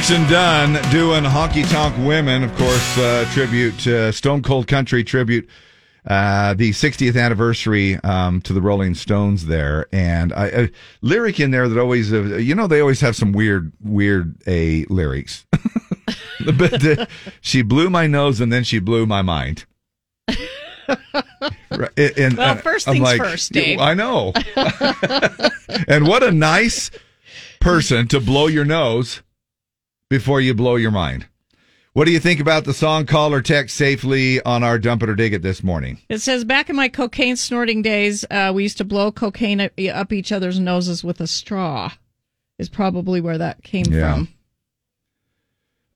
And Dunn doing Honky Tonk Women, of course, uh, tribute, uh, Stone Cold Country tribute, uh, the 60th anniversary um, to the Rolling Stones there. And I, a lyric in there that always, uh, you know, they always have some weird, weird A lyrics. [LAUGHS] but uh, she blew my nose and then she blew my mind. [LAUGHS] Right, and- Well, first things like, first, Dave. I know. [LAUGHS] and what a nice person to blow your nose before you blow your mind. What do you think about the song Call or Text Safely on our Dump It or Dig It this morning? It says back in my cocaine snorting days, uh, we used to blow cocaine up, each other's noses with a straw. Is probably where that came Yeah. from.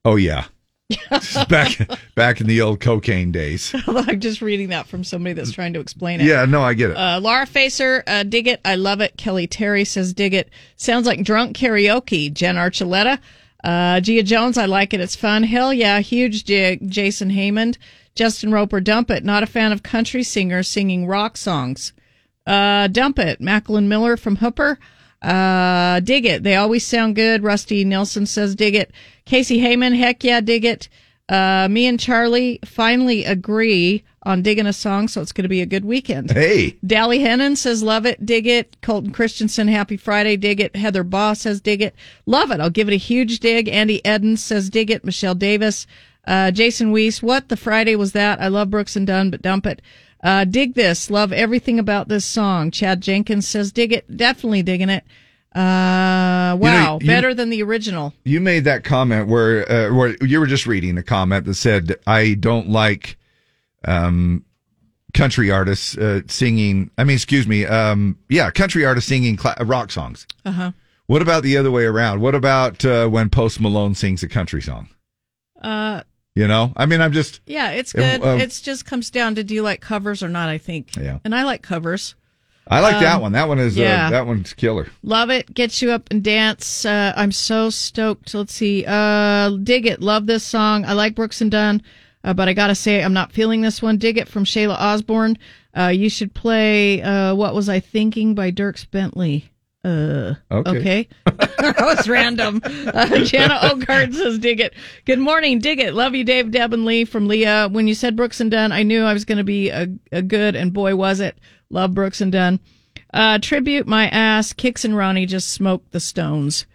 Oh, yeah. [LAUGHS] back back in the old cocaine days. [LAUGHS] I'm just reading that from somebody that's trying to explain it. Yeah, no, I get it. Uh, Laura Facer, uh, dig it. I love it. Kelly Terry says, dig it. Sounds like drunk karaoke. Jen Archuleta. Uh, Gia Jones, I like it. It's fun. Hell yeah. Huge dig. Jason Haymond. Justin Roper, dump it. Not a fan of country singers singing rock songs. Uh, dump it. Macklin Miller from Hooper. Uh, dig it. They always sound good. Rusty Nelson says, dig it. Casey Heyman, heck yeah, dig it. Uh, me and Charlie finally agree on digging a song, so it's going to be a good weekend. Hey. Dally Hennon says, love it, dig it. Colton Christensen, happy Friday, dig it. Heather Baugh says, dig it. Love it. I'll give it a huge dig. Andy Eden says, dig it. Michelle Davis. Uh, Jason Weiss, what the Friday was that? I love Brooks and Dunn, but dump it. Uh, dig this. Love everything about this song. Chad Jenkins says, dig it. Definitely digging it. Uh, wow. you- Better than the original. You made that comment where uh, where you were just reading a comment that said, "I don't like um, country artists uh, singing. I mean, excuse me, um, yeah, country artists singing cla rock songs." Uh huh. What about the other way around? What about uh, when Post Malone sings a country song? Uh, You know, I mean, I'm just yeah, it's Uh, good. uh, it's just comes down to do you like covers or not, I think. Yeah. And I like covers. I like that Um, one. That one is yeah. uh, that one's killer. Love it. Gets you up and dance. Uh, I'm so stoked. Let's see. Uh, dig it. Love this song. I like Brooks and Dunn, uh, but I gotta say I'm not feeling this one. Dig it from Shayla Osborne. Uh, you should play uh, "What Was I Thinking" by Dierks Bentley. Uh, Okay. okay. [LAUGHS] that was random. Uh, Jana Ogard says, dig it. Good morning, dig it. Love you, Dave, Deb, and Lee from Leah. When you said Brooks and Dunn, I knew I was going to be a, a good, and boy, was it. Love Brooks and Dunn. Uh, tribute my ass. Kix and Ronnie just smoked the stones.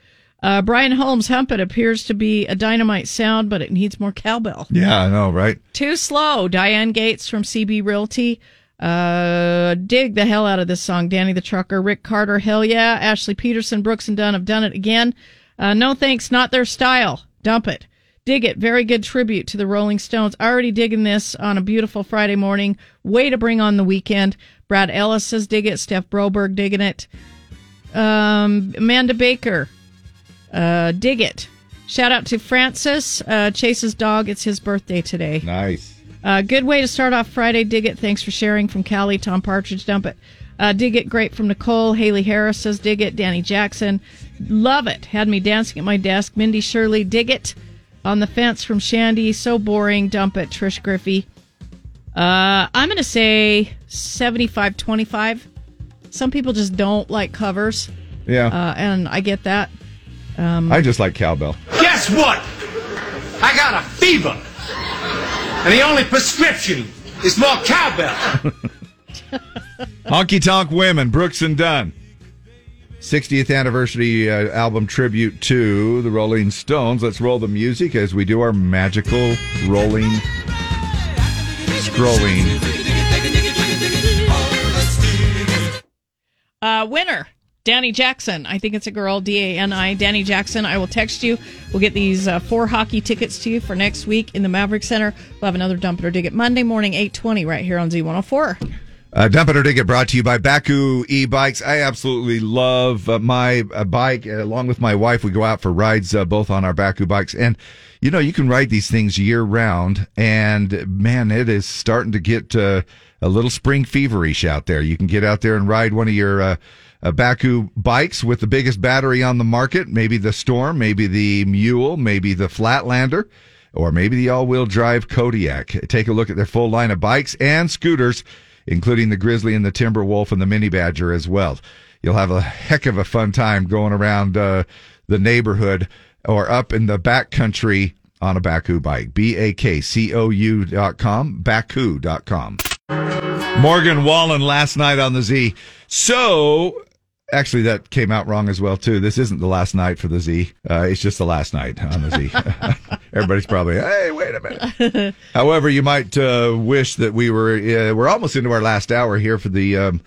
Uh, Brian Holmes, Hump It appears to be a dynamite sound, but it needs more cowbell. Yeah, I know, right? Too slow. Diane Gates from CB Realty. Uh, dig the hell out of this song. Danny the Trucker, Rick Carter, hell yeah. Ashley Peterson, Brooks and Dunn have done it again. Uh, no thanks, not their style. Dump it. Dig it. Very good tribute to the Rolling Stones. Already digging this on a beautiful Friday morning. Way to bring on the weekend. Brad Ellis says dig it. Steph Broberg digging it. Um, Amanda Baker, uh, dig it. Shout out to Francis, uh, Chase's dog. It's his birthday today. Nice. Uh, good way to start off Friday. Dig it. Thanks for sharing from Callie. Tom Partridge, dump it. Uh, dig it. Great from Nicole. Haley Harris says dig it. Danny Jackson, love it. Had me dancing at my desk. Mindy Shirley, dig it. On the fence from Shandy, so boring. Dump it. Trish Griffey. Uh, I'm going to say 75 25. Some people just don't like covers. Yeah. Uh, and I get that. Um, I just like cowbell. Guess what? I got a fever. And the only prescription is more cowbell. [LAUGHS] Honky Tonk Women, Brooks and Dunn. 60th anniversary uh, album tribute to the Rolling Stones. Let's roll the music as we do our magical rolling, scrolling. Uh, winner, Danny Jackson. I think it's a girl, D A N I. Danny Jackson. I will text you. We'll get these uh, four hockey tickets to you for next week in the Maverik Center. We'll have another dump it or dig it Monday morning, 820, right here on Z104. Uh, Dump It or Dig It brought to you by Bakcou e-bikes. I absolutely love uh, my uh, bike. Uh, along with my wife, we go out for rides uh, both on our Bakcou bikes. And, you know, you can ride these things year round. And, man, it is starting to get uh, a little spring feverish out there. You can get out there and ride one of your uh, Bakcou bikes with the biggest battery on the market. Maybe the Storm, maybe the Mule, maybe the Flatlander, or maybe the all-wheel drive Kodiak. Take a look at their full line of bikes and scooters including the Grizzly and the Timber Wolf and the Mini Badger as well. You'll have a heck of a fun time going around uh, the neighborhood or up in the backcountry on a Bakcou bike. B A K C O U dot com, Bakcou dot com. Morgan Wallen last night on the Z. So, actually, that came out wrong as well, too. This isn't the last night for the Z. Uh, it's just the last night on the Z. [LAUGHS] Everybody's probably, hey, wait a minute. [LAUGHS] However, you might uh, wish that we were uh, we're almost into our last hour here for the um,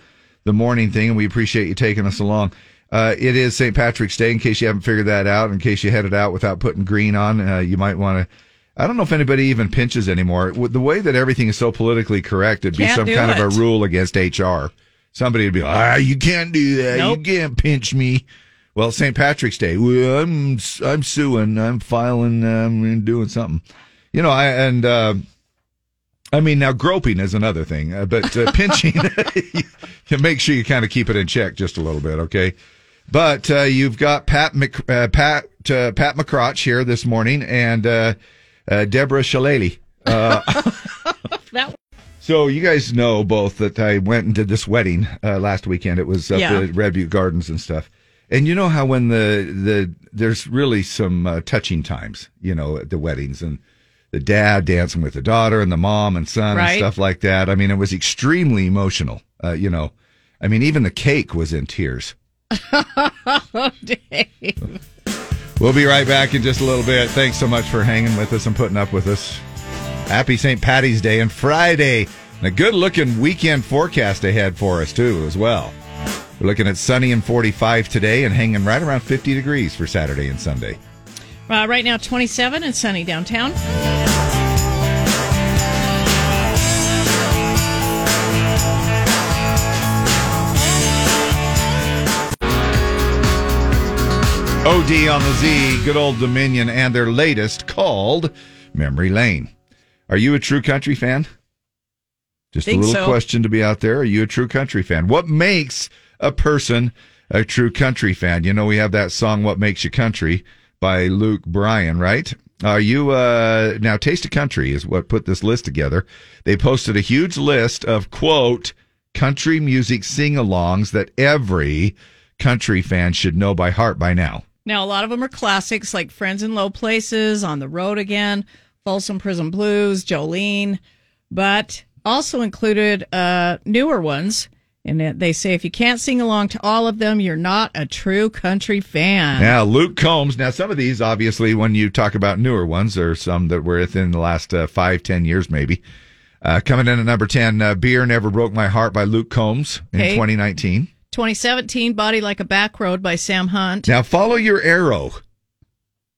the morning thing, and we appreciate you taking us along. Uh, it is St. Patrick's Day. In case you haven't figured that out, in case you headed out without putting green on, uh, you might want to. I don't know if anybody even pinches anymore. The way that everything is so politically correct, it'd be Can't some kind of a rule against HR. Somebody would be like, ah, you can't do that. Nope. You can't pinch me. Well, St. Patrick's Day. Well, I'm I'm suing. I'm filing. I'm doing something. You know, I and uh, I mean now groping is another thing, uh, but uh, [LAUGHS] pinching [LAUGHS] you can make sure you kind of keep it in check just a little bit, okay? But uh, you've got Pat Mc, uh, Pat uh, Pat McCrotch here this morning and uh, uh, Deborah Shalali. Uh, [LAUGHS] That so you guys know both that I went and did this wedding uh, last weekend. It was up Yeah. at Red Butte Gardens and stuff. And you know how when the the there's really some uh, touching times, you know, at the weddings and the dad dancing with the daughter and the mom and son Right. and stuff like that. I mean, it was extremely emotional. Uh, you know, I mean, even the cake was in tears. [LAUGHS] oh, Dave. We'll be right back in just a little bit. Thanks so much for hanging with us and putting up with us. Happy St. Patty's Day and Friday. And a good looking weekend forecast ahead for us, too, as well. We're looking at sunny and 45 today and hanging right around 50 degrees for Saturday and Sunday. Uh, right now, 27 and sunny downtown. OD on the Z, good old Dominion, and their latest called Memory Lane. Are you a true country fan? Just a little so. question to be out there. Are you a true country fan? What makes a person a true country fan? You know, we have that song, What Makes You Country by Luke Bryan, right? Are you, uh, now Taste of Country is what put this list together. They posted a huge list of quote, country music sing alongs that every country fan should know by heart by now. Now, a lot of them are classics like Friends in Low Places, On the Road Again, Folsom Prison Blues, Jolene, but also included uh, newer ones. And they say if you can't sing along to all of them, you're not a true country fan. Now, Luke Combs. Now, some of these, obviously, when you talk about newer ones, there are some that were within the last uh, five, ten years, maybe. Uh, coming in at number 10, uh, Beer Never Broke My Heart by Luke Combs in Okay. 2019. 2017, Body Like a Back Road by Sam Hunt. Now, Follow Your Arrow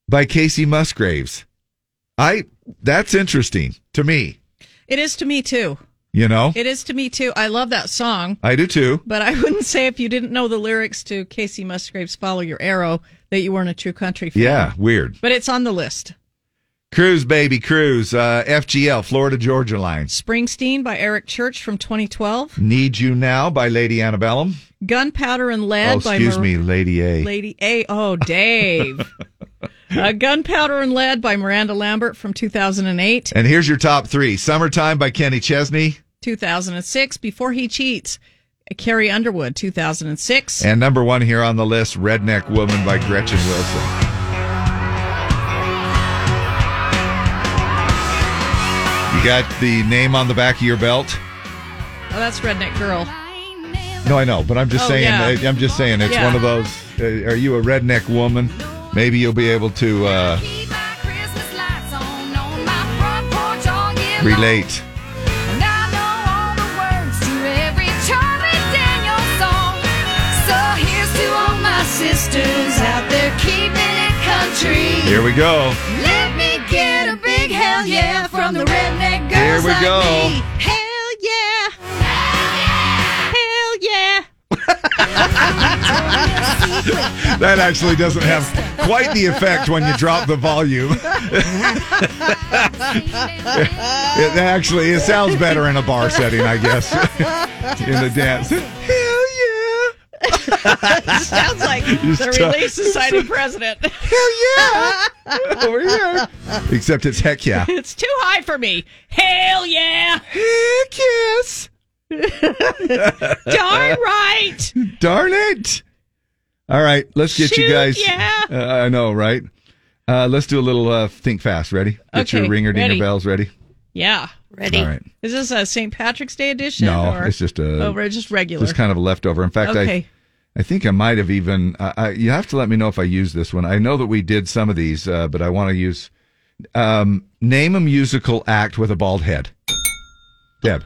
by Kacey Musgraves. I, that's interesting to me, It is to me too. you know? It is to me too. I love that song. I do too. But I wouldn't say if you didn't know the lyrics to Kacey Musgraves' Follow Your Arrow that you weren't a true country fan. Yeah, weird. But it's on the list. Cruise, baby, cruise. Uh, FGL, Florida Georgia Line. Springsteen by Eric Church from 2012. Need You Now by Lady Antebellum. Gunpowder and Lead oh, by excuse Mar- me, Lady A. Lady A. Oh, Dave. [LAUGHS] uh, Gunpowder and Lead by Miranda Lambert from 2008. And here's your top three Summertime by Kenny Chesney. 2006. Before He Cheats, Carrie Underwood, 2006. And number one here on the list Redneck Woman by Gretchen Wilson. Got the name on the back of your belt? Oh, that's Redneck Girl. No, I know, but I'm just Oh, saying. yeah. I'm just saying. It's Yeah. one of those. Uh, are you a redneck woman? Maybe you'll be able to uh, relate. Sisters out there keeping it country. Here we go. Hell yeah from the redneck girls. Here we like go. me. Hell yeah. Hell yeah. [LAUGHS] That actually doesn't have quite the effect when you drop the volume. [LAUGHS] it actually it sounds better in a bar setting, I guess. [LAUGHS] in the dance. [LAUGHS] Sounds like [LAUGHS] the try- Relief Society president. Hell yeah! [LAUGHS] Over here. Except it's heck yeah. It's too high for me. Hell yeah. Heck yes. Darn right. Darn it. All right, let's get you guys. yeah. Uh, I know, right? Uh, let's do a little uh, think fast. Ready? Get your ringer dinger ready. bells ready. Yeah. Ready. All right. Is this a St. Patrick's Day edition? No, or? it's just a. Oh, just regular. Just kind of a leftover. In fact, Okay. I, I think I might have even. I, I, you have to let me know if I use this one. I know that we did some of these, uh, but I want to use. Um, name a musical act with a bald head. Deb.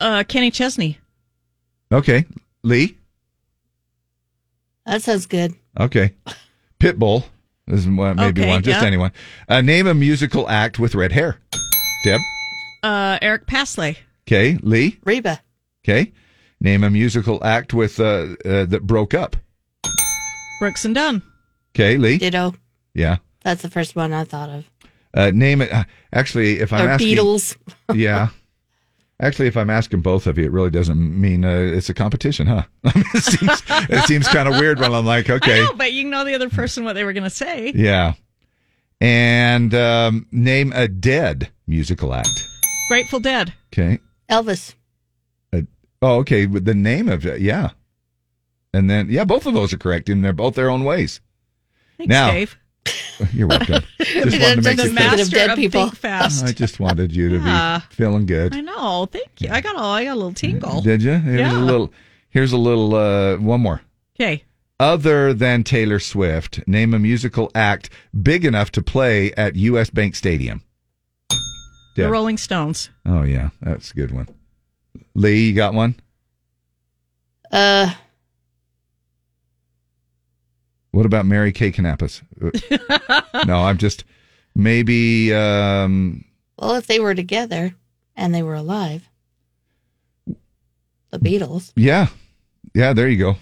Uh, Kenny Chesney. Okay. Lee. That sounds good. Okay. Pitbull. Is maybe Okay, one. Just yeah. anyone. Uh, name a musical act with red hair. Deb. Uh, Eric Paslay. Okay. Lee. Reba. Okay. Name a musical act with uh, uh, that broke up. Brooks and Dunn. Okay. Lee. Ditto. Yeah. That's the first one I thought of. Uh, name it. Uh, actually, if I'm Or asking, Beatles. [LAUGHS] yeah. Actually, if I'm asking both of you, it really doesn't mean uh, it's a competition, huh? [LAUGHS] it seems, it seems kind of weird when I'm like, okay, I know, but you know the other person what they were going to say. yeah. And um, name a dead musical act. Grateful Dead. Okay. Elvis. Oh, okay. With the name of it, yeah. And then, yeah, both of those are correct, and they're both their own ways. Thanks, now, Dave. [LAUGHS] you're welcome. [LAUGHS] just wanted to make the you feel. master of think fast. I just wanted you to Yeah. be feeling good. I know. Thank you. I got all. I got a little tingle. Did you? Here's Yeah. a little. Here's a little. Uh, one more. Okay. Other than Taylor Swift, name a musical act big enough to play at U.S. Bank Stadium. The Rolling Stones. Oh yeah, that's a good one. Lee, you got one? Uh, What about Mary Kay Canappas? Uh, [LAUGHS] no, I'm just maybe. Um, well, if they were together and they were alive, the Beatles. yeah, yeah. There you go.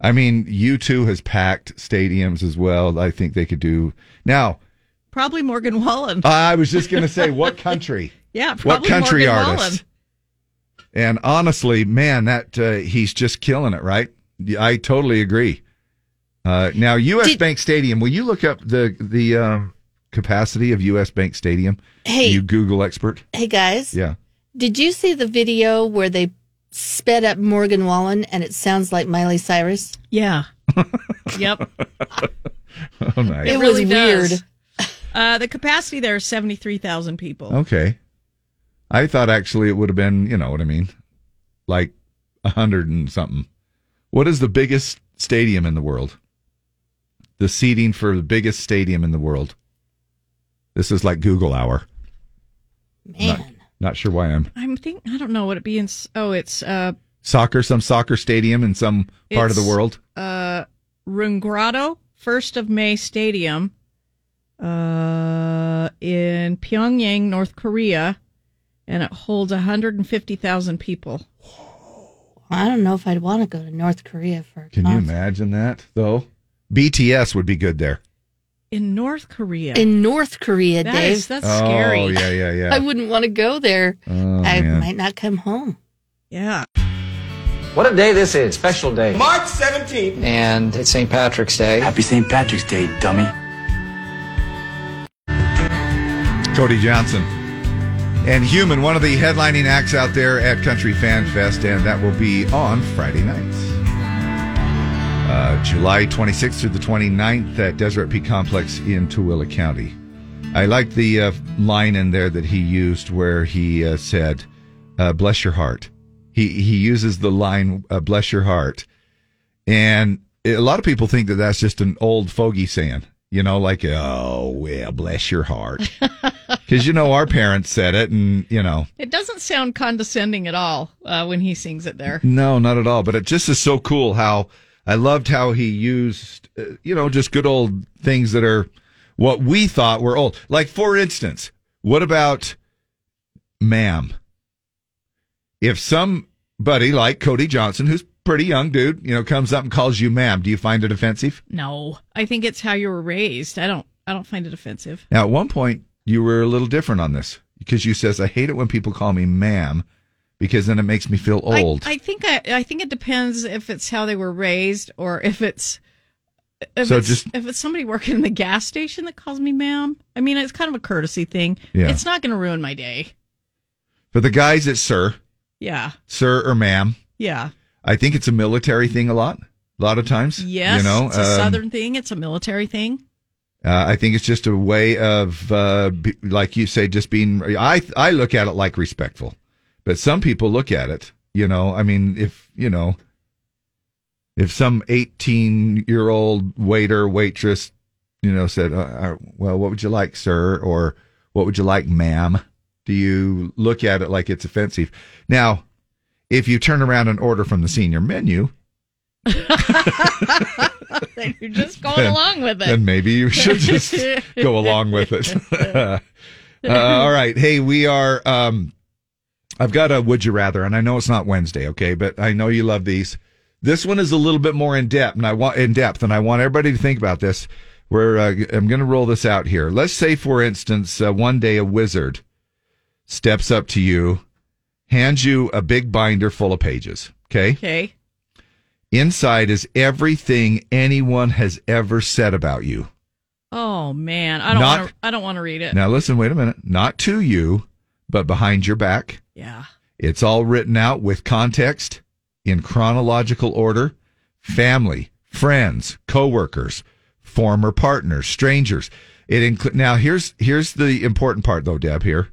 I mean, U2 has packed stadiums as well. I think they could do now. Probably Morgan Wallen. I was just going to say, what country? [LAUGHS] yeah. what country Morgan artist? Wallen. And honestly, man, that uh, he's just killing it, right? I totally agree. Uh, now, U.S. Bank Stadium. Will you look up the the um, capacity of U.S. Bank Stadium? Hey. you Google expert. Hey guys, Yeah. did you see the video where they sped up Morgan Wallen and it sounds like Miley Cyrus? Yeah. [LAUGHS] yep. Oh, nice. It, really was does. weird. Uh, the capacity there is seventy three thousand people. Okay. I thought actually it would have been, you know what I mean, like a hundred and something. What is the biggest stadium in the world? The seating for the biggest stadium in the world. This is like Google hour. Man. Not, not sure why I'm I'm think I don't know what it be in. Oh, it's uh soccer, some soccer stadium in some part of the world. uh Rungrado First of May Stadium, uh in Pyongyang, North Korea, and it holds hundred and fifty thousand people. I don't know if I'd want to go to North Korea for a Can you concert. imagine that though? BTS would be good there. In North Korea. In North Korea, That Dave. is- that's scary. Oh yeah, yeah, yeah. I wouldn't want to go there. Oh, I man. might not come home. Yeah. What a day this is. Special day. March 17th. And it's St. Patrick's Day. Happy St. Patrick's Day, dummy. Cody Johnson. And Human, one of the headlining acts out there at Country Fan Fest, and that will be on Friday nights. Uh, July 26th through the 29th at Deseret Peak Complex in Tooele County. I like the uh, line in there that he used where he uh, said, uh, bless your heart. He, he uses the line, uh, bless your heart. And a lot of people think that that's just an old fogey saying, you know, like, oh, well, bless your heart. [LAUGHS] Because, you know, our parents said it, and, you know, It doesn't sound condescending at all uh, when he sings it there. no, not at all. But it just is so cool how I loved how he used, uh, you know, just good old things that are what we thought were old. Like, for instance, what about ma'am? If somebody like Cody Johnson, who's pretty young dude, you know, comes up and calls you ma'am, do you find it offensive? No, I think it's how you were raised. I don't. I don't find it offensive. Now, at one point, you were a little different on this because you says, I hate it when people call me ma'am because then it makes me feel I- old. I, think I, I think it depends if it's how they were raised or if it's if So it's, just- if it's somebody working in the gas station that calls me ma'am. I mean, it's kind of a courtesy thing. Yeah. It's not going to ruin my day. For the guys, it's sir, Yeah, sir or ma'am. yeah, I think it's a military thing a lot. A lot of times. yes. You know, it's a um, southern thing. It's a military thing. Uh, I think it's just a way of, uh, be, like you say, just being. I I look at it like respectful, but some people look at it. You know, I mean, if you know, if some eighteen-year-old waiter waitress, you know, said, uh, uh, "Well, what would you like, sir?" or "What would you like, ma'am?" Do you look at it like it's offensive? Now, if you turn around and order from the senior menu, [LAUGHS] You're just going then- along with it. Then maybe you should [LAUGHS] just go along with it. [LAUGHS] uh, all right. Hey, we are. Um, I've got a would you rather, and I know it's not Wednesday, okay, but I know you love these. This one is a little bit more in depth, and I want in depth, and I want everybody to think about this. Where uh, I'm going to roll this out here. Let's say, for instance, uh, one day a wizard steps up to you, hands you a big binder full of pages. Okay. Okay. Inside is everything anyone has ever said about you. Oh man, I don't Not- to. I don't want to read it. Now, listen, wait a minute. Not to you, but behind your back. Yeah. It's all written out with context in chronological order. Family, friends, coworkers, former partners, strangers. It include now. Here's here's the important part, though, Deb. Here,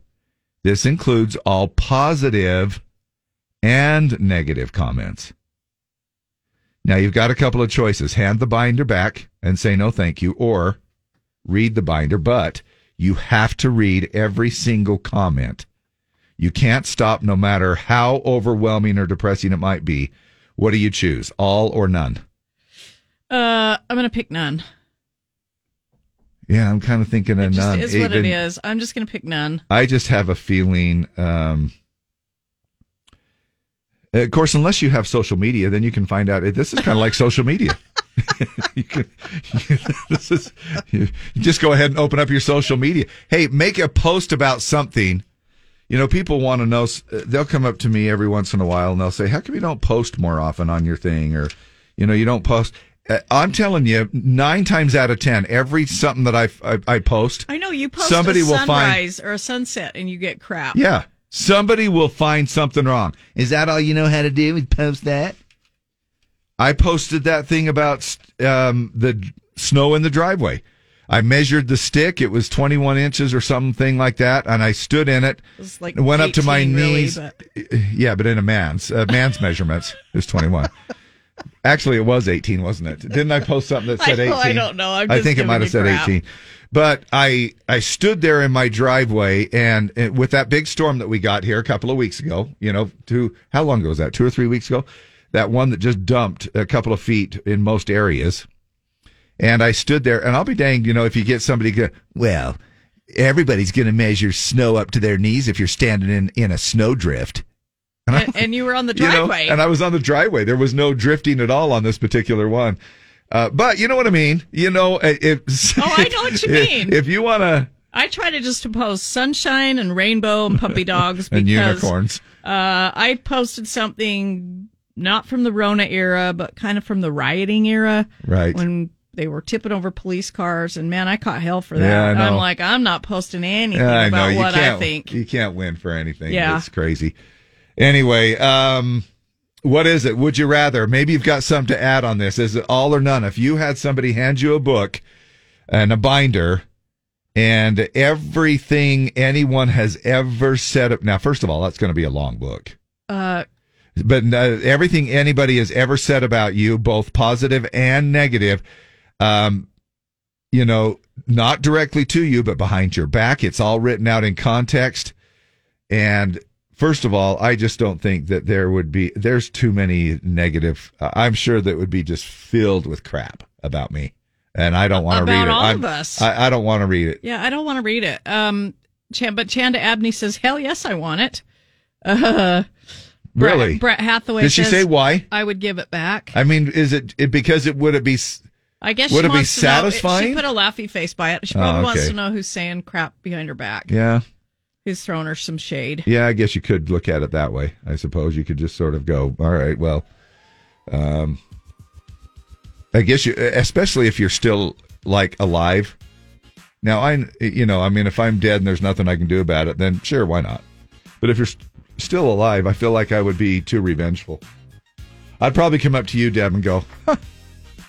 this includes all positive and negative comments. Now you've got a couple of choices: hand the binder back and say no, thank you, or read the binder. But you have to read every single comment. You can't stop no matter how overwhelming or depressing it might be. What do you choose? All or none? Uh, I'm gonna pick none. Yeah, I'm kind of thinking of none. is what it is. I'm just gonna pick none. I just have a feeling. Um, Uh, of course, unless you have social media, then you can find out. Eh, this is kind of like social media. [LAUGHS] [LAUGHS] you can, this is you just go ahead and open up your social media. Hey, make a post about something. You know, people want to know. Uh, they'll come up to me every once in a while and they'll say, "How come you don't post more often on your thing?" Or, you know, you don't post. Uh, I'm telling you, nine times out of ten, every something that I I, I post, I know you post Somebody a will find- sunrise or a sunset and you get crap. Yeah. Somebody will find something wrong. Is that all you know how to do? Is post that? I posted that thing about um, the snow in the driveway. I measured the stick. It was 21 inches or something like that. And I stood in it. It was like went up to my 18 really, knees. but- [LAUGHS] Yeah, but in a man's, uh, man's measurements, it was 21. Actually, it was 18, wasn't it? Didn't I post something that said [LAUGHS] 18? know, I don't know. I think it might have said crap. 18. But I I stood there in my driveway and, and with that big storm that we got here a couple of weeks ago, you know, two how long ago was that? Two or three weeks ago? That one that just dumped a couple of feet in most areas. And I stood there and I'll be danged, you know, if you get somebody go, well, everybody's going to measure snow up to their knees if you're standing in in a snowdrift. And, and you were on the [LAUGHS] You know, driveway. and I was on the driveway. There was no drifting at all on this particular one. Uh, but you know what I mean. You know, uh, if [LAUGHS] Oh, I know what you mean. If you want to, I try to just post sunshine and rainbow and puppy [LAUGHS] dogs And because, unicorns. Uh, I posted something not from the Rona era, but kind of from the rioting era, Right. When they were tipping over police cars, and man, I caught hell for that. Yeah. I'm like, I'm not posting anything Yeah, I about what I think. You can't win for anything. Yeah. it's crazy. Anyway, um, what is it? Would you rather? Maybe you've got something to add on this. Is it all or none? If you had somebody hand you a book and a binder and everything anyone has ever said. Now, first of all, that's going to be a long book. Uh, but uh, everything anybody has ever said about you, both positive and negative, um, you know, not directly to you, but behind your back. It's all written out in context. And first of all, I just don't think that there would be, there's too many negative. uh, I'm sure that would be just filled with crap about me. And I don't want to read it. all I'm- of us. I, I don't want to read it. Yeah, I don't want to read it. Um, Chan, but Chanda Abney says, "Hell yes, I want it." [LAUGHS] Uh, Really? Brett Hathaway. Did she says, say why? I would give it back. I mean, is it, it because it would it be, I guess would she it be to know- satisfying? she put a laughy face by it. She Oh, probably wants to know who's saying crap behind her back. yeah. Who's throwing her some shade? Yeah, I guess you could look at it that way. I suppose you could just sort of go, all right, well, um, I guess you, especially if you're still like alive. Now, I, you know, I mean, if I'm dead and there's nothing I can do about it, then sure, why not? But if you're st- still alive, I feel like I would be too revengeful. I'd probably come up to you, Deb, and go,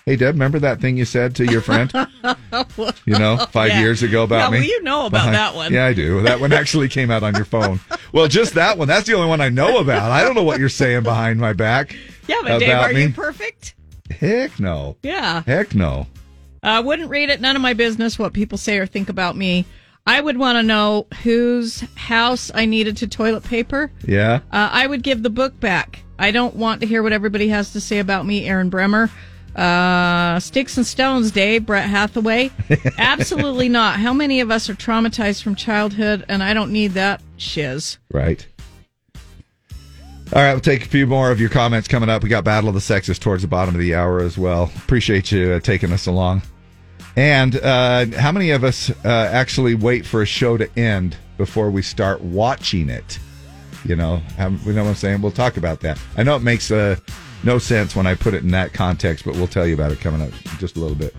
Hey, Deb, remember that thing you said to your friend? [LAUGHS] You know, five Yeah. years ago about Yeah, me. well, you know about that one. Yeah, I do. That one actually came out on your phone. Well, just that one. That's the only one I know about. I don't know what you're saying behind my back. Yeah, but Dave, are me. you perfect? Heck no. Yeah. Heck no. I wouldn't read it. None of my business what people say or think about me. I would want to know whose house I needed to toilet paper. Yeah. Uh, I would give the book back. I don't want to hear what everybody has to say about me, Aaron Bremer. Uh, Sticks and Stones, Dave, Brett Hathaway. [LAUGHS] Absolutely not. How many of us are traumatized from childhood, and I don't need that shiz. Right. All right, we'll take a few more of your comments coming up. We got Battle of the Sexes towards the bottom of the hour as well. Appreciate you uh, taking us along. And uh, how many of us uh, actually wait for a show to end before we start watching it? You know, how, you know what I'm saying? We'll talk about that. I know it makes uh, no sense when I put it in that context, but we'll tell you about it coming up just a little bit.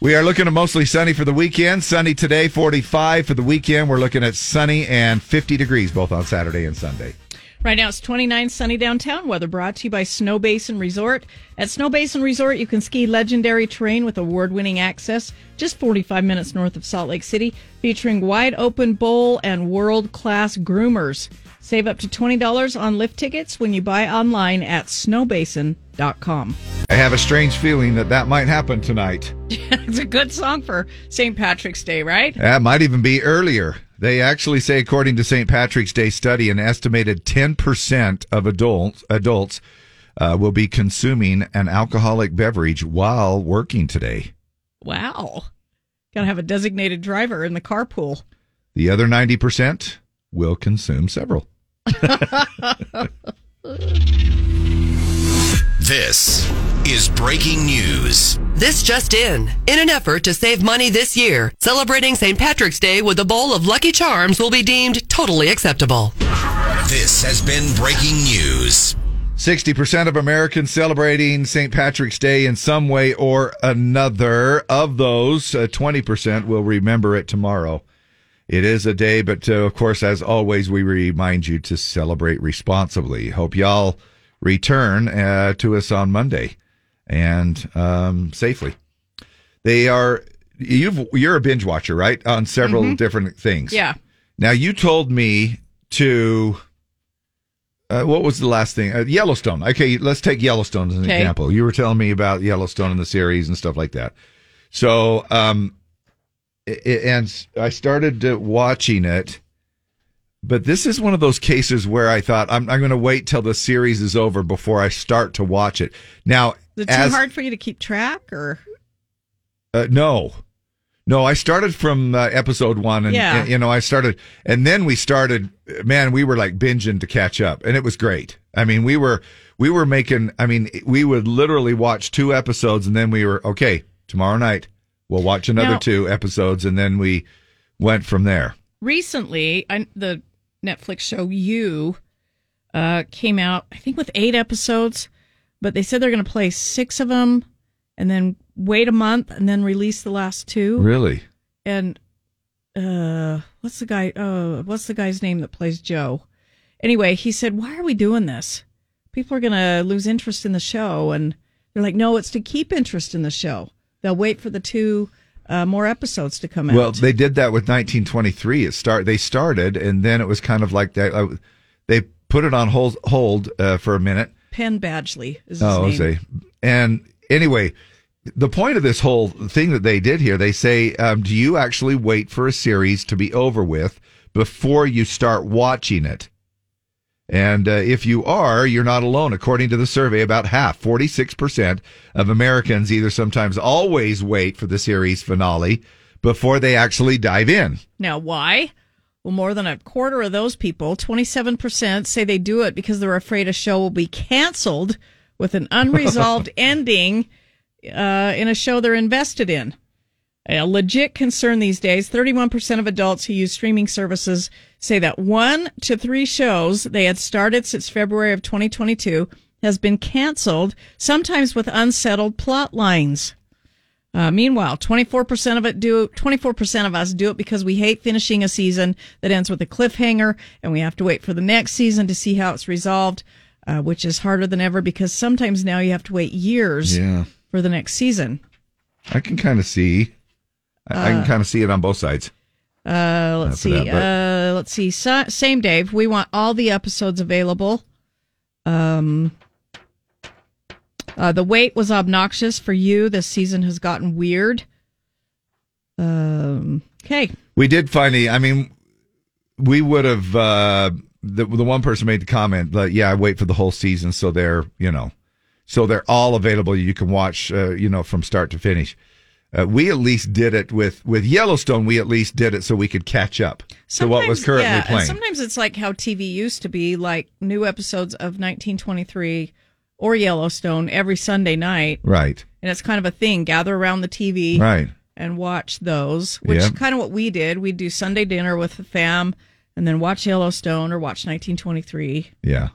We are looking at mostly sunny for the weekend. Sunny today, 45 for the weekend. We're looking at sunny and 50 degrees both on Saturday and Sunday. Right now it's 29 sunny downtown. Weather brought to you by Snowbasin Resort. At Snowbasin Resort, you can ski legendary terrain with award-winning access just 45 minutes north of Salt Lake City, featuring wide open bowl and world-class groomers. Save up to $20 on lift tickets when you buy online at snowbasin.com. I have a strange feeling that that might happen tonight. [LAUGHS] it's a good song for St. Patrick's Day, right? That might even be earlier. They actually say, according to St. Patrick's Day study, an estimated 10% of adults adults uh, will be consuming an alcoholic beverage while working today. Wow. Got to have a designated driver in the carpool. The other 90% will consume several. [LAUGHS] This is breaking news. This just in. In an effort to save money this year, celebrating St. Patrick's Day with a bowl of Lucky Charms will be deemed totally acceptable. This has been breaking news. 60% of Americans celebrating St. Patrick's Day in some way or another. Of those, uh, 20% will remember it tomorrow. It is a day, but uh, of course, as always, we remind you to celebrate responsibly. Hope y'all return uh, to us on Monday and um, safely. They are you've you're a binge watcher, right? On several Mhm. different things. Yeah. Now you told me to. Uh, what was the last thing? Uh, Yellowstone. Okay, let's take Yellowstone as an Okay. example. You were telling me about Yellowstone and the series and stuff like that. So, um, i- i- and I started uh, watching it, but this is one of those cases where I thought I'm, I'm going to wait till the series is over before I start to watch it. Now, Is it too as hard for you to keep track or? uh, no, no. I started from uh, episode one, and, Yeah. and, you know, I started, and then we started. Man, we were like binging to catch up, and it was great. I mean, we were we were making. I mean, we would literally watch two episodes, and then we were okay. Tomorrow night, we'll watch another Now- two episodes, and then we went from there. recently I, the netflix show you uh, came out i think with eight episodes but they said they're going to play six of them and then wait a month and then release the last two. Really? and uh what's the guy uh what's the guy's name that plays joe? Anyway he said why are we doing this? People are going to lose interest in the show. And they're like no it's to keep interest in the show. They'll wait for the two uh, more episodes to come out Well, they did that with 1923. It start they started, and then it was kind of like that. Uh, they put it on hold hold uh, for a minute. penn badgley is his Oh, name. say. And anyway, the point of this whole thing that they did here, they say, um, do you actually wait for a series to be over with before you start watching it? And uh, if you are, you're not alone. According to the survey, about half, 46% of Americans either sometimes always wait for the series finale before they actually dive in. Now, why? Well, more than a quarter of those people, 27%, say they do it because they're afraid a show will be canceled with an [LAUGHS] unresolved ending uh, in a show they're invested in. A legit concern these days 31% of adults who use streaming services say that one to three shows they had started since February of 2022 has been canceled, sometimes with unsettled plot lines. Uh, meanwhile, 24% of it do 24% of us do it because we hate finishing a season that ends with a cliffhanger and we have to wait for the next season to see how it's resolved. uh, which is harder than ever because sometimes now you have to wait years Yeah. for the next season. I can kind of see. I, I can Uh, kind of see it on both sides. Uh, let's see. that, but- uh, let's see. Sa- same Dave. We want all the episodes available. Um, uh, the wait was obnoxious for you. This season has gotten weird. Um, okay. We did finally. I mean, we would have. Uh, the the one person made the comment that yeah, I wait for the whole season, so they're you know, so they're all available. You can watch uh, you know from start to finish. Uh, we at least did it with with Yellowstone. We at least did it so we could catch up to what was currently yeah, playing. sometimes it's like how TV used to be, like new episodes of 1923 or Yellowstone every Sunday night. Right. And it's kind of a thing. Gather around the TV. Right. And watch those, which Yeah. is kind of what we did. We'd do Sunday dinner with the fam and then watch Yellowstone or watch 1923. Yeah.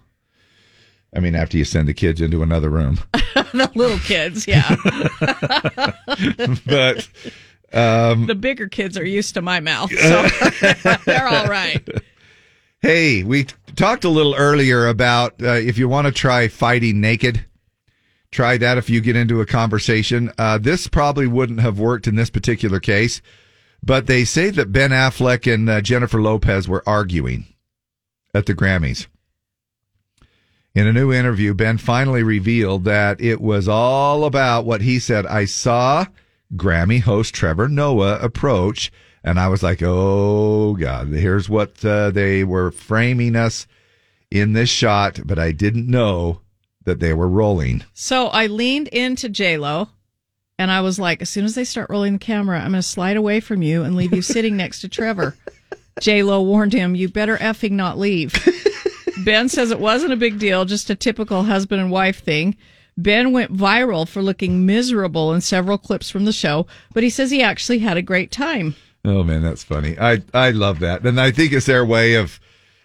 I mean, after you send the kids into another room, [LAUGHS] the little kids, yeah. [LAUGHS] but um, the bigger kids are used to my mouth, so [LAUGHS] they're all right. Hey, we t- talked a little earlier about uh, if you want to try fighting naked, try that if you get into a conversation. Uh, this probably wouldn't have worked in this particular case, but they say that Ben Affleck and uh, Jennifer Lopez were arguing at the Grammys. In a new interview, Ben finally revealed that it was all about what he said. I saw Grammy host Trevor Noah approach, and I was like, oh, God, here's what uh, they were framing us in this shot, but I didn't know that they were rolling. So I leaned into J Lo, and I was like, as soon as they start rolling the camera, I'm going to slide away from you and leave you sitting next to Trevor. [LAUGHS] J Lo warned him, "You better effing not leave." [LAUGHS] ben says it wasn't a big deal, just a typical husband and wife thing. Ben went viral for looking miserable in several clips from the show, but he says he actually had a great time. Oh man, that's funny. I I love that, and I think it's their way of,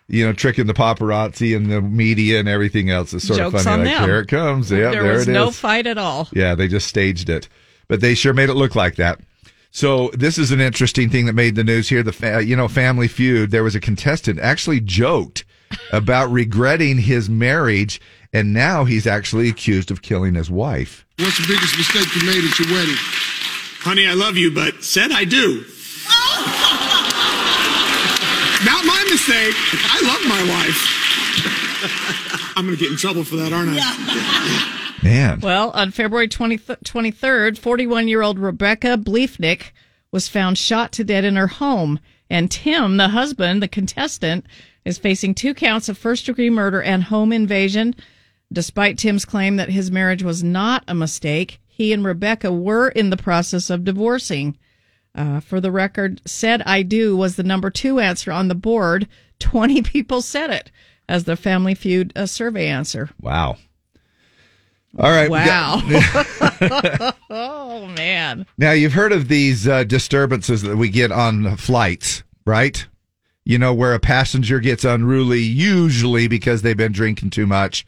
you know, tricking the paparazzi and the media and everything else. It's sort Joke's of funny. on Like them. here it comes. Yeah, there there was it no fight at all. Yeah, they just staged it, but they sure made it look like that. So this is an interesting thing that made the news here. The fa- you know Family Feud. There was a contestant actually joked about regretting his marriage, and now he's actually accused of killing his wife. What's the biggest mistake you made at your wedding? Honey, I love you, but said I do. [LAUGHS] Not my mistake. I love my wife. [LAUGHS] I'm going to get in trouble for that, aren't I? Man. Well, on February 20, 23rd, 41 year old Rebecca Bliefnick was found shot to death in her home. And Tim, the husband, the contestant, is facing two counts of first degree murder and home invasion. Despite Tim's claim that his marriage was not a mistake, he and Rebecca were in the process of divorcing. Uh, for the record, said I do was the number two answer on the board. [LAUGHS] 20 people said it as the Family Feud uh, survey answer. Wow. All right. we got- Wow. [LAUGHS] oh, man. Now, you've heard of these uh, disturbances that we get on flights, right? You know, where a passenger gets unruly, usually because they've been drinking too much.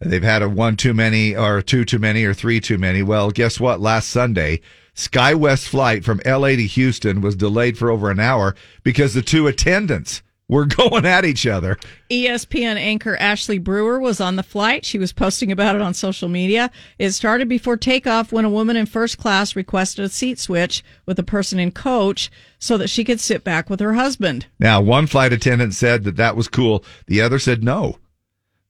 They've had a one too many, or two too many, or three too many. Well, guess what? Last Sunday, SkyWest flight from LA to Houston was delayed for over an hour because the two attendants were going at each other. ESPN anchor Ashley Brewer was on the flight. She was posting about it on social media. It started before takeoff when a woman in first class requested a seat switch with a person in coach so that she could sit back with her husband. Now, one flight attendant said that that was cool. The other said no.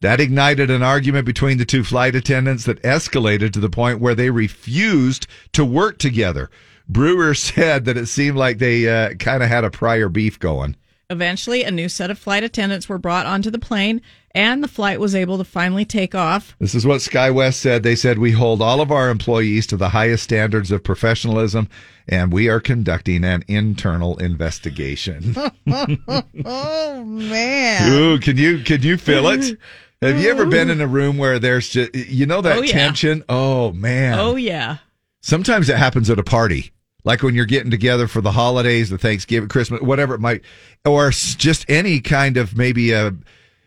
That ignited an argument between the two flight attendants that escalated to the point where they refused to work together. Brewer [LAUGHS] said that it seemed like they uh, kind of had a prior beef going. Eventually, a new set of flight attendants were brought onto the plane, and the flight was able to finally take off. This is what SkyWest said. They said, We hold all of our employees to the highest standards of professionalism, and we are conducting an internal investigation. [LAUGHS] oh, man. Ooh, can you can you feel it? [LAUGHS] Have you ever been in a room where there's just you know that Oh, yeah. tension? Oh man. Oh, yeah. Sometimes it happens at a party. Like when you're getting together for the holidays, the Thanksgiving, Christmas, whatever it might or just any kind of maybe a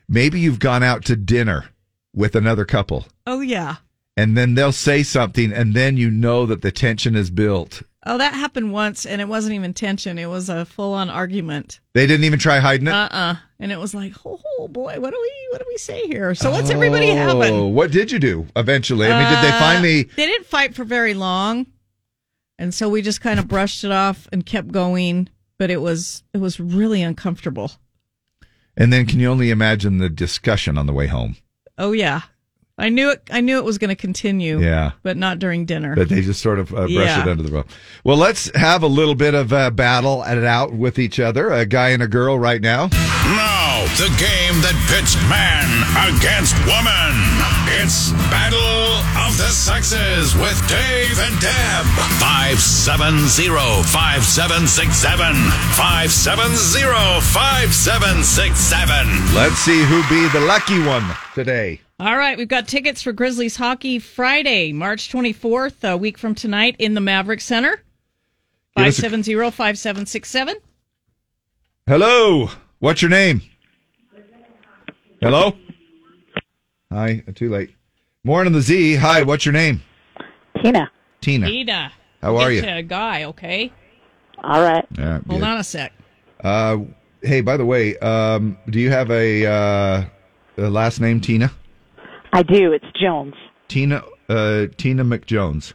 maybe you've gone out to dinner with another couple Oh, yeah. and then they'll say something and then you know that the tension is built Oh, that happened once, and it wasn't even tension. It was a full on argument. They didn't even try hiding it. Uh uh And it was like, oh boy, what do we what do we say here? So what's everybody Oh, having? What did you do eventually? I mean, did they Uh, finally? They didn't fight for very long, and so we just kind of brushed it off and kept going. But it was it was really uncomfortable. And then, can you only imagine the discussion on the way home? Oh yeah, I knew it. I knew it was going to continue. Yeah. but not during dinner. But they just sort of uh, brush Yeah. it under the rug. Well, let's have a little bit of uh, battle at it out with each other. A guy and a girl right now. Now, the game that pits man against woman. It's Battle of the Sexes with Dave and Deb. 570-5767. 570-5767. Let's see who be the lucky one today. All right, we've got tickets for Grizzlies hockey Friday, March 24th, a week from tonight in the Maverik Center. Give 570-5767. Hello. What's your name? Hello. Hi. Too late. Morning, the Z. Hi. What's your name? Tina. Tina. Tina. How are you? to a guy, okay? All right. Yeah, Hold good. on a sec. Uh, hey, by the way, um, do you have a, uh, a last name, Tina? I do. It's Jones. Tina. Uh, Tina McJones.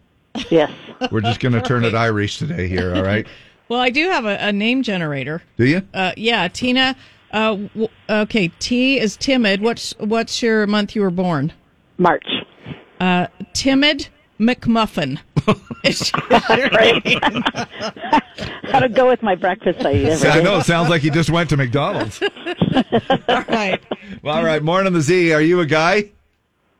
Yes. We're just going to turn it Irish today here. All right. [LAUGHS] Well, I do have a, a name generator. Do you? Uh, yeah, Tina. Uh, w- okay, T is timid. What's what's your month you were born? March. Uh, timid McMuffin. [LAUGHS] How to go with my breakfast I eat every I know. It sounds like you just went to McDonald's. [LAUGHS] all right. Well, all right. Morning, the Z. Are you a guy?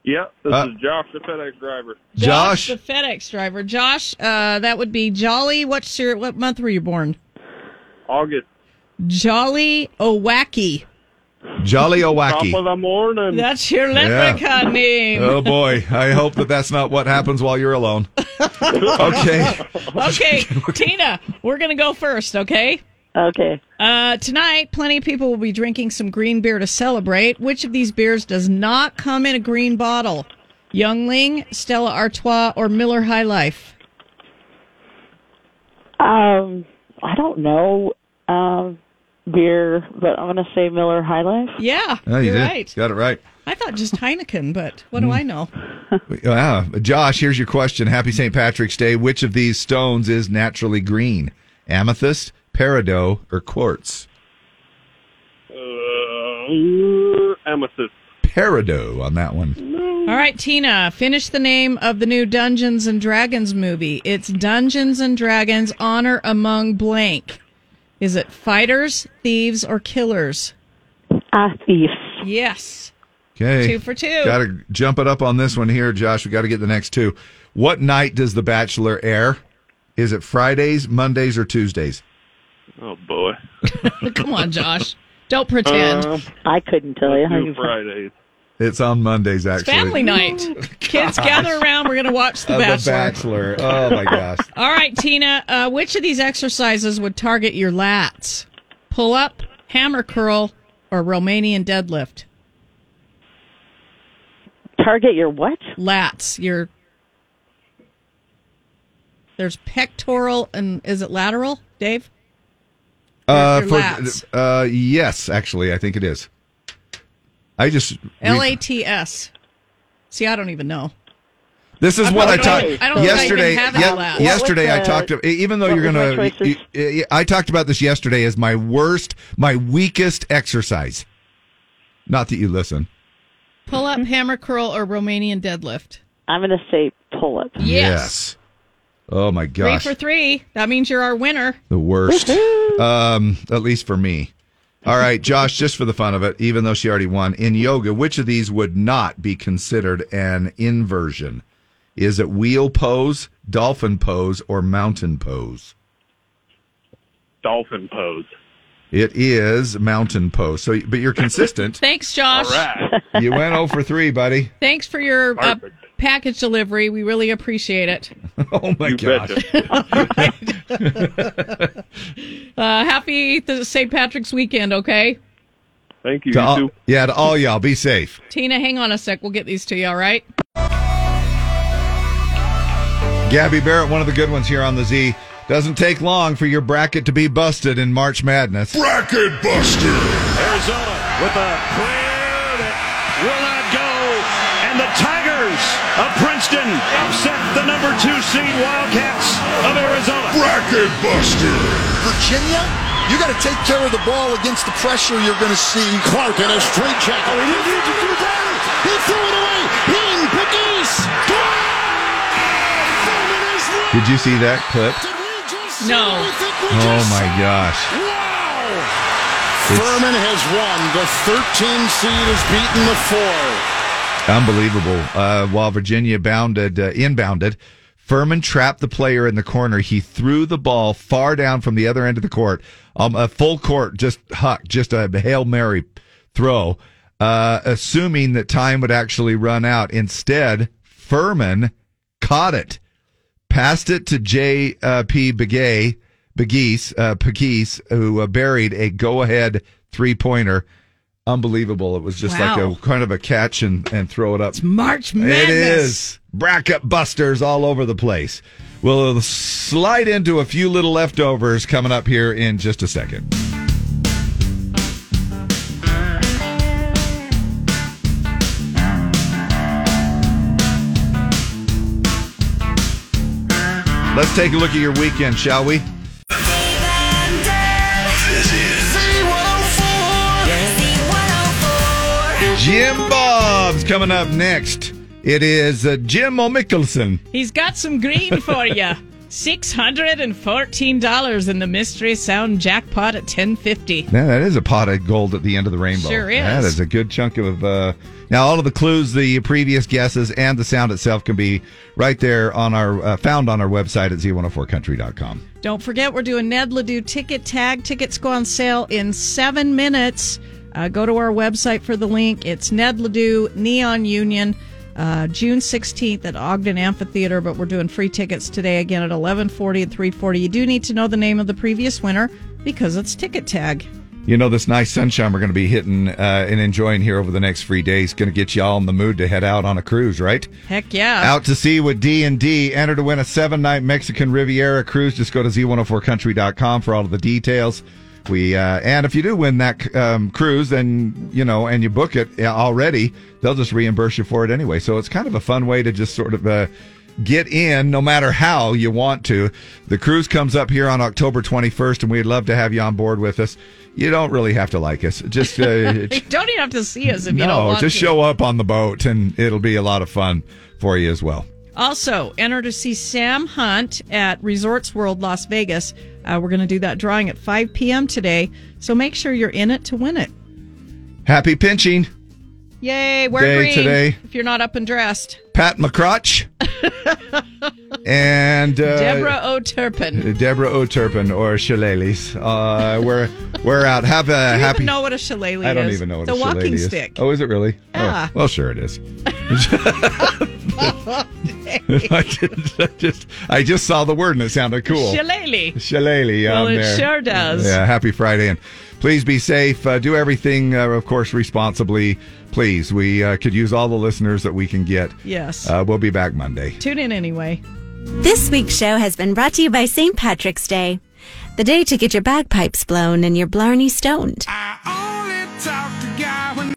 Yeah, this Uh, is Josh, the FedEx driver. Josh? the FedEx driver. Josh, uh, that would be Jolly. What's your what month were you born? August. Jolly Owaki. Jolly Top of the morning. That's your Yeah. leprechaun name. Oh boy, I hope that that's not what happens while you're alone. [LAUGHS] Okay. Okay, [LAUGHS] Tina, we're gonna go first. Okay. Okay. Uh, tonight, plenty of people will be drinking some green beer to celebrate. Which of these beers does not come in a green bottle? Yuengling, Stella Artois, or Miller High Life? Um, I don't know um, beer, but I'm going to say Miller High Life. Yeah, Oh, you you're did. right. Got it right. I thought just Heineken, but what do I know? [LAUGHS] Yeah. Josh, here's your question. Happy St. Patrick's Day. Which of these stones is naturally green? Amethyst, peridot, or quartz? Uh, amethyst. Peridot on that one. All right, Tina, finish the name of the new Dungeons and Dragons movie. It's Dungeons and Dragons Honor Among Blank. Is it fighters, thieves, or killers? Ah, thieves. Yes. Okay. Two for two. Got to jump it up on this one here, Josh. We got to get the next two. What night does The Bachelor air? Is it Fridays, Mondays, or Tuesdays? Oh boy. [LAUGHS] Come on, Josh. Don't pretend. Uh, I couldn't tell you. do Fridays. It's on Mondays, it's actually. family night. [LAUGHS] Kids gather around. We're going to watch The Uh, Bachelor. The Bachelor. Oh my gosh. [LAUGHS] All right, Tina, uh, which of these exercises would target your lats? Pull up, hammer curl, or Romanian deadlift? Target your what? Lats. Your there's pectoral and is it lateral, Dave? Uh, your for, lats. uh, yes, actually, I think it is. I just L A T S. See, I don't even know. This is I what I talked don't- I don't even yesterday. have ye- that yesterday, What I talked. To, even though you're gonna, choices? y- y- I talked about this yesterday as my worst, my weakest exercise. Not that you listen. Pull up, hammer curl, or Romanian deadlift. I'm going to say pull up. Yes. Oh my gosh, Three for three. That means you're our winner. the worst. um, at least for me. All right, Josh. Just for the fun of it, even though she already won in yoga, which of these would not be considered an inversion? Is it wheel pose, dolphin pose, or mountain pose? Dolphin pose. It is mountain pose. So, but you're consistent. [LAUGHS] Thanks, Josh. you went 0 for 3, buddy. Thanks for your uh, package delivery. We really appreciate it. [LAUGHS] Oh my gosh. [LAUGHS] [LAUGHS] Uh, happy th- St. Patrick's weekend, okay? Thank you. To you all- too. yeah, to all y'all, be safe. Tina, hang on a sec. We'll get these to you, all right? Gabby Barrett, one of the good ones here on the Z. Doesn't take long for your bracket to be busted in March Madness. Bracket Buster. Arizona with a prayer that will not go. And the Tigers of Princeton upset the number two seed Wildcats of Arizona. Bracket Buster. Virginia, you got to take care of the ball against the pressure you're going to see. Clark in a straight check. Oh, he didn't need to do that. He threw it away. Hing, Pegues. Did you see that clip? No. Oh my gosh. Wow! Furman has won. The 13 seed has beaten the four. Unbelievable. Uh, while Virginia bounded, uh, inbounded, Furman trapped the player in the corner. He threw the ball far down from the other end of the court, um, a full court, just huck, just a hail mary throw, uh, assuming that time would actually run out. Instead, Furman caught it, passed it to J.P. Begay, Begees, uh, who uh, buried a go-ahead three-pointer. Unbelievable! It was just like a kind of a catch and, and throw it up. It's March Madness. It is bracket busters all over the place. We'll uh, slide into a few little leftovers coming up here in just a second. Let's take a look at your weekend, shall we? Jim Bob's coming up next. It is uh, Jim O'Mickelson. He's got some green for you. [LAUGHS] Six hundred and fourteen dollars in the mystery sound jackpot at ten fifty. Yeah, that is a pot of gold at the end of the rainbow. Sure is. That is a good chunk of. Uh, now, all of the clues, the previous guesses, and the sound itself can be right there on our uh, found on our website at z104country.com. Don't forget, we're doing Ned Ledoux ticket tag. Tickets go on sale in seven minutes. Uh, go to our website for the link. It's Ned Ledoux Neon Union, uh, June 16th at Ogden Amphitheater. But we're doing free tickets today again at 11:40 and 3:40. You do need to know the name of the previous winner because it's ticket tag. You know, this nice sunshine we're going to be hitting uh, and enjoying here over the next three days going to get you all in the mood to head out on a cruise, right? Heck yeah! Out to sea with D and D. Enter to win a seven-night Mexican Riviera cruise. Just go to z104country.com for all of the details. We uh, and if you do win that um, cruise, then you know, and you book it already, they'll just reimburse you for it anyway. So it's kind of a fun way to just sort of. Uh, Get in no matter how you want to. The cruise comes up here on October 21st, and we'd love to have you on board with us. You don't really have to like us. Just uh, [LAUGHS] you don't even have to see us if you don't no, want just to. show up on the boat, and it'll be a lot of fun for you as well. Also, enter to see Sam Hunt at Resorts World Las Vegas. Uh, we're going to do that drawing at 5 p.m. today, so make sure you're in it to win it. Happy pinching, Yay, wear Day green today. if you're not up and dressed. Pat McCrotch, [LAUGHS] and uh, Deborah O'Turpin. [LAUGHS] Deborah O'Turpin or Shillelaghs. Uh, we're we're out. Have a [LAUGHS] happy. even know what a shillelagh I don't is? even know what the a walking is. stick. Oh, is it really? Yeah. Oh, well, sure it is. I, just, I just I just saw the word and it sounded cool. Shillelagh. Shillelagh. Well, it there. sure does. Yeah. Happy Friday and please be safe. Uh, do everything, uh, of course, responsibly. Please, we uh, could use all the listeners that we can get. Yes. Uh, we'll be back Monday. Tune in anyway. This week's show has been brought to you by St. Patrick's Day, the day to get your bagpipes blown and your blarney stoned.